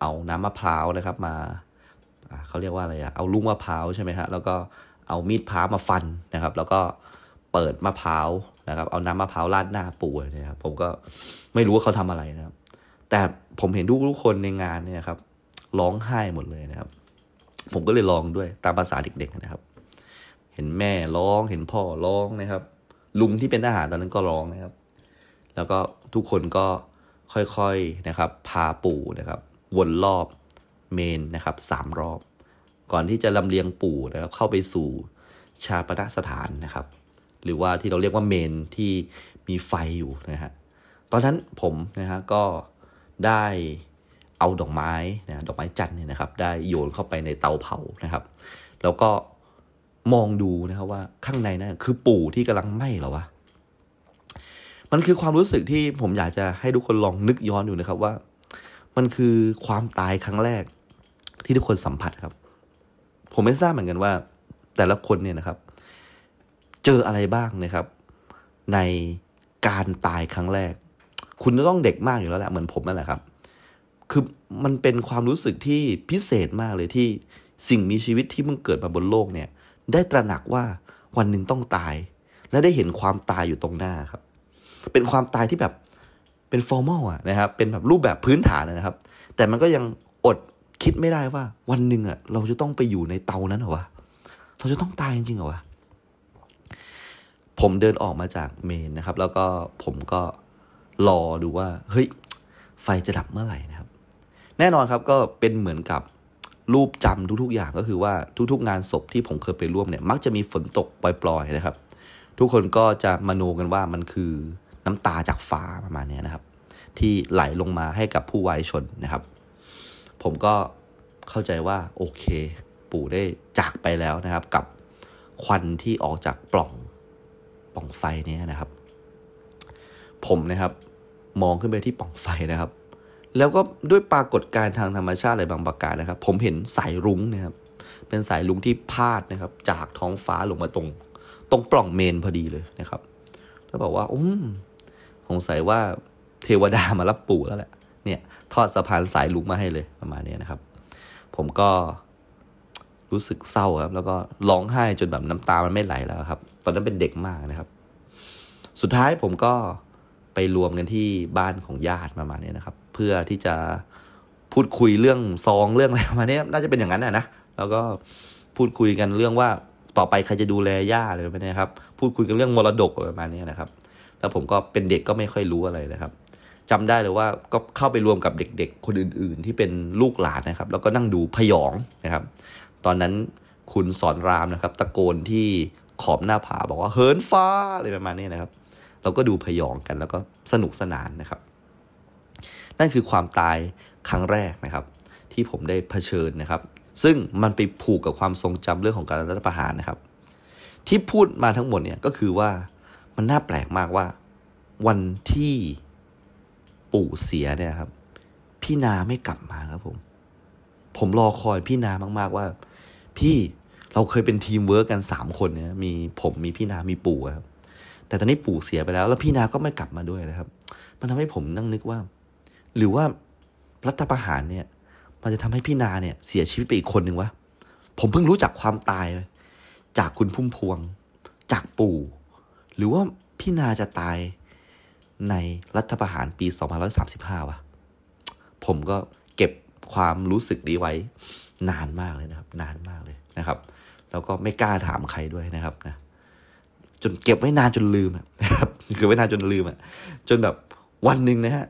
เอาน้ำมะพร้าวนะครับมาเขาเรียกว่าอะไรอะเอาลูกมะพร้าวใช่ไหมฮะแล้วก็เอามีดพร้ามาฟันนะครับ แล้วก็เปิดมะพร้าวนะครับ เอาน้ำมะพร้าวราดหน้าปูนะครับผมก็ไม่รู้ว่าเขาทำอะไรนะครับ แต่ผมเห็นทุกทุกคนในงานเนี่ยครับ ร้องไห้หมดเลยนะครับ ผมก็เลยลองด้วยตามภาษาเด็กๆนะครับ เห็นแม่ร้องเห็นพ่อร้องนะครับ ลุงที่เป็นทหารตอนนั้นก็ร้องนะครับ แล้วก็ทุกคนก็ค่อยๆนะครับ พาปู่นะครับ วนรอบเมนนะครับสามรอบ ก่อนที่จะลำเลียงปู่นะครับเข้าไปสู่ชาปนสถานนะครับ หรือว่าที่เราเรียกว่าเมนที่มีไฟอยู่นะฮะตอนนั้นผมนะฮะก็ได้เอาดอกไม้นะดอกไม้จันทร์เนี่ยนะครับ ได้โยนเข้าไปในเตาเผานะครับ แล้วก็มองดูนะครับว่าข้างในนะั่นคือปู่ที่กำลังไหม้หรอวะมันคือความรู้สึกที่ผมอยากจะให้ทุกคนลองนึกย้อนดูนะครับว่า มันคือความตายครั้งแรก ที่ทุกคนสัมผัสครับ ผมไม่ทราบเหมือนกันว่า แต่ละคนเนี่ยนะครับ เจออะไรบ้างนะครับ ในการตายครั้งแรก คุณจะต้องเด็กมากอยู่แล้วแหละเหมือนผมนั่นแหละครับ คือมันเป็นความรู้สึกที่พิเศษมากเลยที่สิ่งมีชีวิตที่มึงเกิดมาบนโลกเนี่ย ได้ตระหนักว่าวันหนึ่งต้องตาย และได้เห็นความตายอยู่ตรงหน้าครับ เป็นความตายที่แบบ เป็นฟอร์มอลอะนะครับ เป็นแบบรูปแบบพื้นฐานนะครับ แต่มันก็ยังอดคิดไม่ได้ว่า วันหนึ่งอะเราจะต้องไปอยู่ในเตานั้นเหรอวะ เราจะต้องตายจริงเหรอวะ ผมเดินออกมาจากเมนนะครับ แล้วก็ผมก็รอดูว่า เฮ้ย ไฟจะดับเมื่อไหร่นะครับ แน่นอนครับก็เป็นเหมือนกับรูปจำทุกๆอย่างก็คือว่าทุกๆ งานศพที่ผมเคยไปร่วมเนี่ย มักจะมีฝนตกปล่อยๆนะครับ ทุกคนก็จะมโนกันว่ามันคือ น้ำตาจากฟ้าประมาณนี้นะครับ ที่ไหลลงมาให้กับผู้วายชนนะครับ ผมก็เข้าใจว่าโอเค ปู่ได้จากไปแล้วนะครับ กับควันที่ออกจากปล่องปล่องไฟนี้นะครับ ผมนะครับ มองขึ้นไปที่ปล่องไฟนะครับ แล้วก็ด้วยปรากฏการณ์ทางธรรมชาติอะไรบางประการนะครับ ผมเห็นสายรุ้งนะครับ เป็นสายรุ้งที่พาดนะครับ จากท้องฟ้าลงมาตรง ตรงปล่องเมนพอดีเลยนะครับแล้วบอกว่าอืม สงสัยว่าเทวดามารับปู่แล้วแหละ เนี่ยทอดสะพานสายลุงมาให้เลยประมาณนี้นะครับ ผมก็รู้สึกเศร้าครับ แล้วก็ร้องไห้จนแบบน้ำตามันไม่ไหลแล้วครับ ตอนนั้นเป็นเด็กมากนะครับ สุดท้ายผมก็ไปรวมกันที่บ้านของญาติประมาณนี้นะครับ เพื่อที่จะพูดคุยเรื่องซองเรื่องอะไรประมาณนี้น่าจะเป็นอย่างนั้นนะนะแล้วก็พูดคุยกันเรื่องว่าต่อไปใครจะดูแลย่าอะไรแบบนี้ครับ พูดคุยกันเรื่องมรดกประมาณนี้นะครับ แล้วผมก็เป็นเด็กก็ไม่ค่อยรู้อะไรนะครับจำได้เลยว่าก็เข้าไปรวมกับเด็กๆ คนอื่น ๆ ที่เป็นลูกหลานนะครับ แล้วก็นั่งดูพยองนะครับ ตอนนั้นคุณสอนรามนะครับ ตะโกนที่ขอบหน้าผาบอกว่าเหินฟ้าอะไรประมาณนี้นะครับ เราก็ดูพยองกันแล้วก็สนุกสนานนะครับ นั่นคือความตายครั้งแรกนะครับ ที่ผมได้เผชิญนะครับ ซึ่งมันไปผูกกับความทรงจำเรื่องของการรัฐประหารนะครับ ที่พูดมาทั้งหมดเนี่ยก็คือว่า มันน่าแปลกมากว่า วันที่ปู่เสียเนี่ยครับ พี่นาไม่กลับมาครับผม ผมรอคอยพี่นามาก ๆ ว่า พี่เราเคยเป็นทีมเวิร์กกันสามคนเนี่ยมีผมมีพี่นามีปู่ครับ แต่ตอนนี้ปู่เสียไปแล้ว แล้วพี่นาก็ไม่กลับมาด้วยนะครับ มันทำให้ผมนั่งนึกว่า หรือว่ารัฐประหารเนี่ย มันจะทำให้พี่นาเนี่ย เสียชีวิตไปอีกคนหนึ่งวะผมเพิ่งรู้จักความตาย จากคุณพุ่มพวง จากปู่ หรือว่าพี่นาจะตายในรัฐประหารปี2535วะผมก็เก็บความรู้สึกนี้ไว้นานมากเลยนะครับ นานมากเลยนะครับ แล้วก็ไม่กล้าถามใครด้วยนะครับนะจนเก็บไว้นานจนลืมนะครับเก็บไว้นานจนลืมอะ จนแบบวันหนึ่งนะฮะ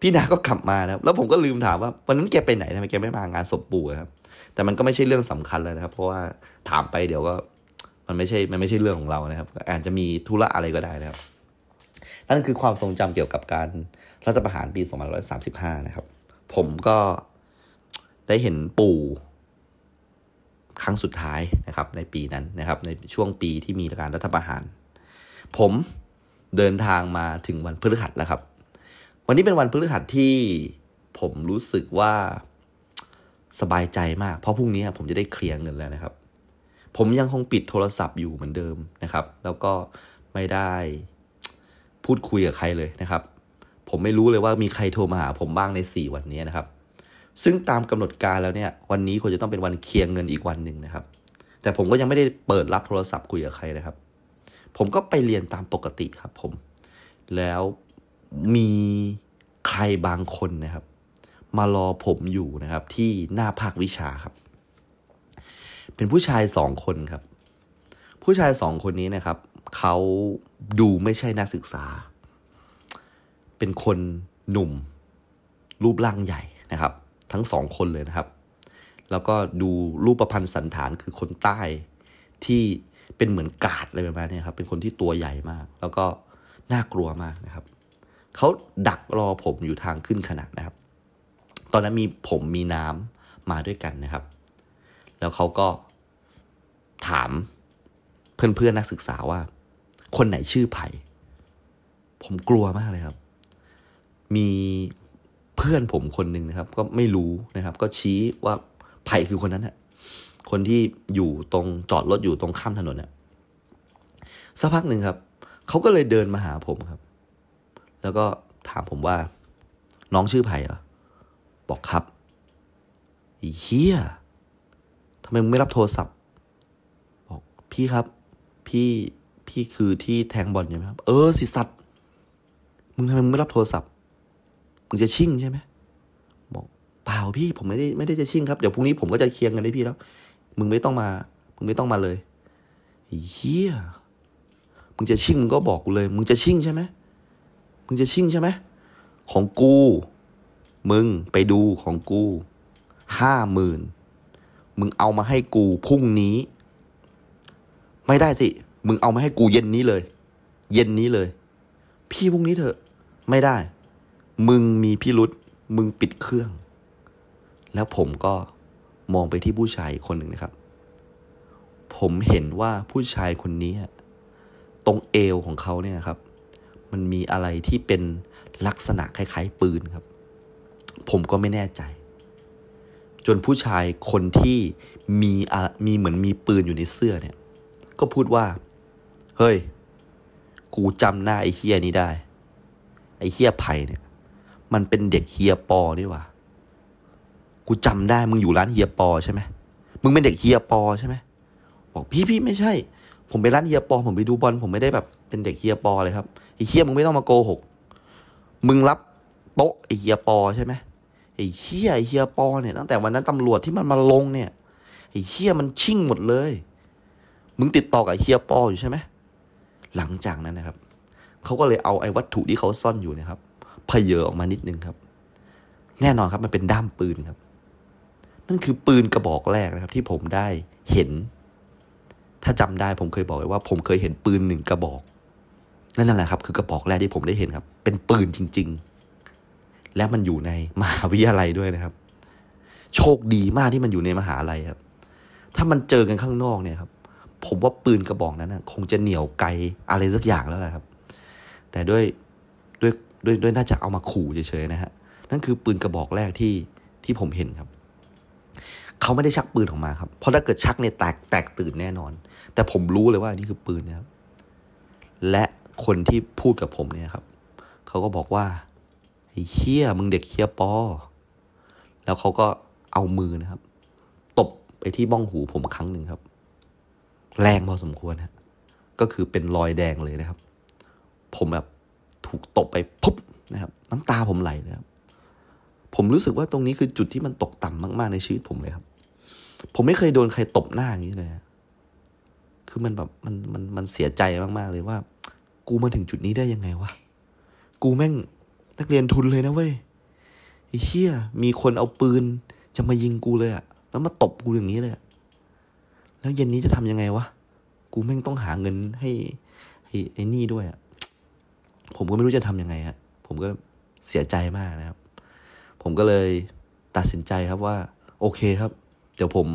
พี่นาก็กลับมานะครับแล้วผมก็ลืมถามว่าวันนั้นแกไปไหนทำไมแกไม่มางานศพปู่ครับ แต่มันก็ไม่ใช่เรื่องสำคัญเลยนะครับ เพราะว่าถามไปเดี๋ยวก็ มันไม่ใช่มันไม่ใช่เรื่องของเรานะครับ อาจจะมีธุระอะไรก็ได้นะครับ นั่นคือความทรงจำเกี่ยวกับการรัฐประหารปี2535 นะครับ ผมก็ได้เห็นปู่ครั้งสุดท้ายนะครับ ในปีนั้นนะครับ ในช่วงปีที่มีการรัฐประหาร ผมเดินทางมาถึงวันพฤหัสแล้วครับ วันนี้เป็นวันพฤหัสที่ผมรู้สึกว่าสบายใจมาก เพราะพรุ่งนี้ผมจะได้เคลียร์เงินแล้วนะครับ ผมยังคงปิดโทรศัพท์อยู่เหมือนเดิมนะครับ แล้วก็ไม่ได้พูดคุยกับใครเลยนะครับ ผมไม่รู้เลยว่ามีใครโทรมาหาผมบ้างใน 4 วันนี้นะครับ ซึ่งตามกำหนดการแล้วเนี่ย วันนี้ควรจะต้องเป็นวันเคียร์เงินอีกวันหนึ่งนะครับ แต่ผมก็ยังไม่ได้เปิดรับโทรศัพท์คุยกับใครนะครับ ผมก็ไปเรียนตามปกติครับผม แล้วมีใครบางคนนะครับ มารอผมอยู่นะครับที่หน้าภาควิชาครับ เป็นผู้ชายสองคนครับ ผู้ชายสองคนนี้นะครับเขาดูไม่ใช่นักศึกษา เป็นคนหนุ่ม รูปร่างใหญ่นะครับ ทั้งสองคนเลยนะครับ แล้วก็ดูรูปประพันธ์สันฐานคือคนใต้ที่เป็นเหมือนกาดอะไรประมาณนี้ครับ เป็นคนที่ตัวใหญ่มาก แล้วก็น่ากลัวมากนะครับเขาดักรอผมอยู่ทางขึ้นขนาดนะครับ ตอนนั้นมีผมมีน้ำมาด้วยกันนะครับ แล้วเขาก็ ถามเพื่อนๆนักศึกษาว่า คนไหนชื่อไผ่ผมกลัวมากเลยครับ มีเพื่อนผมคนหนึ่งนะครับ ก็ไม่รู้นะครับ ก็ชี้ว่าไผ่คือคนนั้นฮะคนที่อยู่ตรงจอดรถอยู่ตรงข้ามถนนเนี่ยสักพักหนึ่งครับเขาก็เลยเดินมาหาผมครับ แล้วก็ถามผมว่า น้องชื่อไผ่เหรอบอกครับเฮียทำไมมึงไม่รับโทรศัพท์ พี่ครับ พี่พี่คือที่แทงบอลใช่ไหมครับ เออสิสัตว์มึงทำไมมึงไม่รับโทรศัพท์ มึงจะชิ่งใช่ไหมบอกเปล่าพี่ผมไม่ได้ไม่ได้จะชิ่งครับเดี๋ยวพรุ่งนี้ผมก็จะเคลียร์กันได้พี่แล้ว มึงไม่ต้องมา มึงไม่ต้องมาเลยเฮียมึงจะชิ่งมึงก็บอกกูเลย มึงจะชิ่งใช่ไหมมึงจะชิ่งใช่ไหมของกู มึงไปดูของกูห้าหมื่นมึงเอามาให้กูพรุ่งนี้ ไม่ได้สิ มึงเอามาให้กูเย็นนี้เลย เย็นนี้เลย พี่พรุ่งนี้เถอะ ไม่ได้ มึงมีพิรุษมึงปิดเครื่อง แล้วผมก็มองไปที่ผู้ชายคนหนึ่งนะครับ ผมเห็นว่าผู้ชายคนนี้ ตรงเอวของเขาเนี่ยครับ มันมีอะไรที่เป็นลักษณะคล้ายๆปืนครับ ผมก็ไม่แน่ใจ จนผู้ชายคนที่มีมีเหมือนมีปืนอยู่ในเสื้อเนี่ย ก็พูดว่า เฮ้ย กูจำหน้าไอ้เฮียนี้ได้ ไอ้เฮียไผ่เนี่ย มันเป็นเด็กเฮียปอนี่ว่า กูจำได้มึงอยู่ร้านเฮียปอใช่ไหมมึงเป็นเด็กเฮียปอใช่ไหมบอกพี่พี่ไม่ใช่ ผมไปร้านเฮียปอ ผมไปดูบอลผมไม่ได้แบบเป็นเด็กเฮียปอเลยครับไอ้เฮียมึงไม่ต้องมาโกหก มึงรับโต๊ะไอ้เฮียปอใช่ไหมไอ้เฮียไอ้เฮียปอเนี่ยตั้งแต่วันนั้นตำรวจที่มันมาลงเนี่ยไอ้เฮียมันชิ่งหมดเลย มึงติดต่อกับเฮียปออยู่ใช่ไหมหลังจากนั้นนะครับเขาก็เลยเอาไอ้วัตถุที่เขาซ่อนอยู่นะครับเพเยอออกมานิดนึงครับ แน่นอนครับมันเป็นด้ามปืนครับ นั่นคือปืนกระบอกแรกนะครับ ที่ผมได้เห็น ถ้าจำได้ผมเคยบอกไว้ว่า ผมเคยเห็นปืนหนึ่งกระบอกนั่นแหละครับ คือกระบอกแรกที่ผมได้เห็นครับ เป็นปืนจริง ๆ และมันอยู่ในมหาวิทยาลัยด้วยนะครับ โชคดีมากที่มันอยู่ในมหาลัยครับ ถ้ามันเจอกันข้างนอกเนี่ยครับ ผมว่าปืนกระบอกนั้นนะคงจะเหนียวไกลอะไรสักอย่างแล้วแหละครับ แต่ด้วยด้วยด้วยด้วยน่าจะเอามาขู่เฉยๆนะฮะนั่นคือปืนกระบอกแรกที่ที่ผมเห็นครับเขาไม่ได้ชักปืนออกมาครับ เพราะถ้าเกิดชักเนี่ยแตกแตกตื่นแน่นอน แต่ผมรู้เลยว่านี่คือปืนนะครับ และคนที่พูดกับผมเนี่ยครับ เขาก็บอกว่าไอ้เคี้ยมึงเด็กเคี้ยปอ แล้วเขาก็เอามือนะครับ ตบไปที่บ้องหูผมครั้งหนึ่งครับ แรงพอสมควรฮะก็คือเป็นรอยแดงเลยนะครับ ผมแบบถูกตบไปปุ๊บนะครับ น้ำตาผมไหลเลยครับ ผมรู้สึกว่าตรงนี้คือจุดที่มันตกต่ำมากๆในชีวิตผมเลยครับ ผมไม่เคยโดนใครตบหน้าอย่างนี้เลยคือมันแบบมันมันมันเสียใจมากๆเลยว่า กูมาถึงจุดนี้ได้ยังไงวะกูแม่งนักเรียนทุนเลยนะเว้ยไอ้เชี่ยมีคนเอาปืนจะมายิงกูเลยอะแล้วมาตบกูอย่างนี้เลย แล้วเย็นนี้จะทำยังไงวะ กูแม่งต้องหาเงินให้ให้ไอ้นี่ด้วยอะผมก็ไม่รู้จะทำยังไงฮะ ผมก็เสียใจมากนะครับ ผมก็เลยตัดสินใจครับว่า โอเคครับ เดี๋ยวผม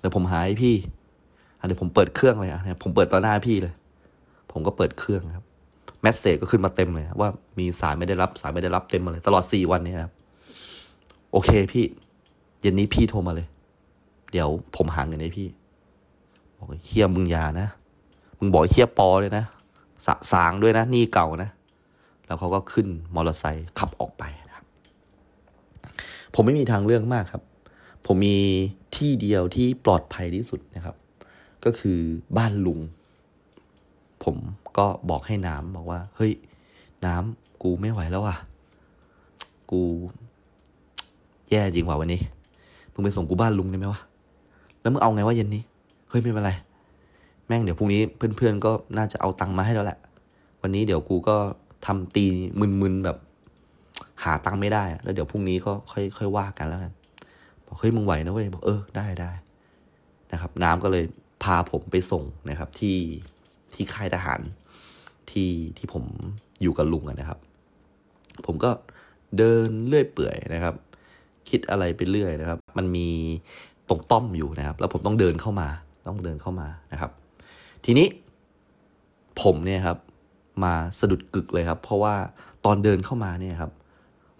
เดี๋ยวผมหาให้พี่เดี๋ยวผมเปิดเครื่องเลยอะผมเปิดต่อหน้าพี่เลย ผมก็เปิดเครื่องครับแมสเซจก็ขึ้นมาเต็มเลยว่ามีสายไม่ได้รับ สายไม่ได้รับเต็มมาเลย ตลอดสี่วันนี้ครับ โอเคพี่ เย็นนี้พี่โทรมาเลย เดี๋ยวผมหาเงินให้พี่ บอกเฮียมึงยานะ มึงบอกเฮียปอเลยนะสสางด้วยนะนี่เก่านะ แล้วเขาก็ขึ้นมอเตอร์ไซค์ขับออกไปนะครับ ผมไม่มีทางเลือกมากครับ ผมมีที่เดียวที่ปลอดภัยที่สุดนะครับ ก็คือบ้านลุง ผมก็บอกให้น้ำบอกว่า เฮ้ย น้ำกูไม่ไหวแล้วอะ กู แย่จริงว่ะวันนี้ มึงไปส่งกูบ้านลุงได้ไหมวะ แล้วมึงเอาไงวะเย็นนี้ เฮ้ยไม่เป็นไร แม่งเดี๋ยวพรุ่งนี้เพื่อนๆก็น่าจะเอาตังค์มาให้แล้วแหละ วันนี้เดี๋ยวกูก็ทำตีมึนๆแบบหาตังค์ไม่ได้ แล้วเดี๋ยวพรุ่งนี้ก็ค่อยค่อยว่ากันแล้วกันบอกเฮ้ยมึงไหวนะเว้ยบอกเออได้ได้นะครับ น้ำก็เลยพาผมไปส่งนะครับ ที่ที่ค่ายทหารที่ที่ผมอยู่กับลุงนะครับ ผมก็เดินเลื่อยเปื่อยนะครับ คิดอะไรไปเรื่อยนะครับ มันมีตรงป้อมอยู่นะครับ แล้วผมต้องเดินเข้ามา ต้องเดินเข้ามานะครับ ทีนี้ผมเนี่ยครับ มาสะดุดกึกเลยครับ เพราะว่าตอนเดินเข้ามาเนี่ยครับ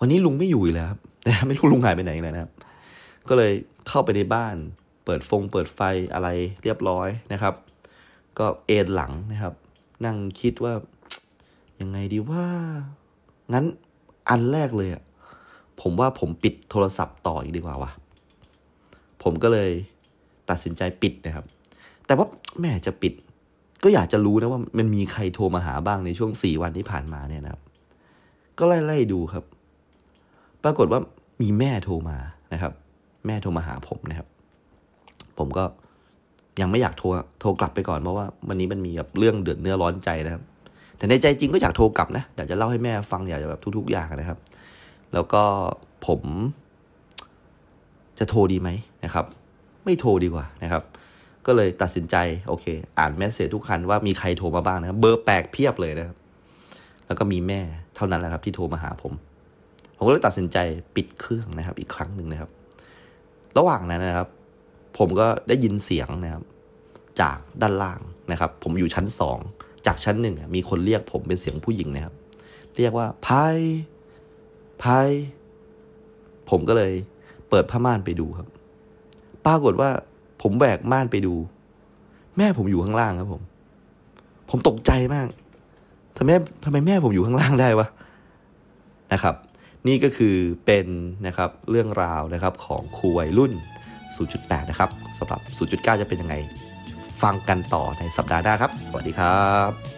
วันนี้ลุงไม่อยู่แล้วครับไม่รู้ลุงหายไปไหนเลยนะครับ ก็เลยเข้าไปในบ้าน เปิดฟง เปิดไฟอะไรเรียบร้อยนะครับ ก็เอนหลังนะครับ นั่งคิดว่ายังไงดีว่า งั้นอันแรกเลยอะผมว่าผมปิดโทรศัพท์ต่ออีกดีกว่าวะผมก็เลยตัดสินใจปิดนะครับ แต่ว่าแม่จะปิด ก็อยากจะรู้นะว่ามันมีใครโทรมาหาบ้างในช่วงสี่วันที่ผ่านมาเนี่ยนะครับ ก็ไล่ๆดูครับ ปรากฏว่ามีแม่โทรมานะครับ แม่โทรมาหาผมนะครับ ผมก็ยังไม่อยากโทรโทรกลับไปก่อนเพราะว่าวันนี้มันมีแบบเรื่องเดือดเนื้อร้อนใจนะครับ แต่ในใจจริงก็อยากโทรกลับนะอยากจะเล่าให้แม่ฟังอยากจะแบบทุก ๆ อย่างนะครับ แล้วก็ผมจะโทรดีไหมนะครับ ไม่โทรดีกว่านะครับ ก็เลยตัดสินใจโอเค อ่านแมสเซจทุกคันว่ามีใครโทรมาบ้างนะครับเบอร์แปลกเพียบเลยนะครับ แล้วก็มีแม่เท่านั้นแหละครับ ที่โทรมาหาผม ผมก็เลยตัดสินใจปิดเครื่องนะครับ อีกครั้งหนึ่งนะครับ ระหว่างนั้นนะครับ ผมก็ได้ยินเสียงนะครับ จากด้านล่างนะครับ ผมอยู่ชั้นสองจากชั้นหนึ่งมีคนเรียกผมเป็นเสียงผู้หญิงนะครับ เรียกว่าพายพายผมก็เลยเปิดผ้าม่านไปดูครับ ปรากฏว่า ผมแหวกม่านไปดู แม่ผมอยู่ข้างล่างครับผม ผมตกใจมากทำไมทำไมแม่ผมอยู่ข้างล่างได้วะนะครับ นี่ก็คือเป็นนะครับเรื่องราวนะครับของครูวัยรุ่น 0.8 นะครับสำหรับ 0.9 จะเป็นยังไง ฟังกันต่อในสัปดาห์หน้าครับ สวัสดีครับ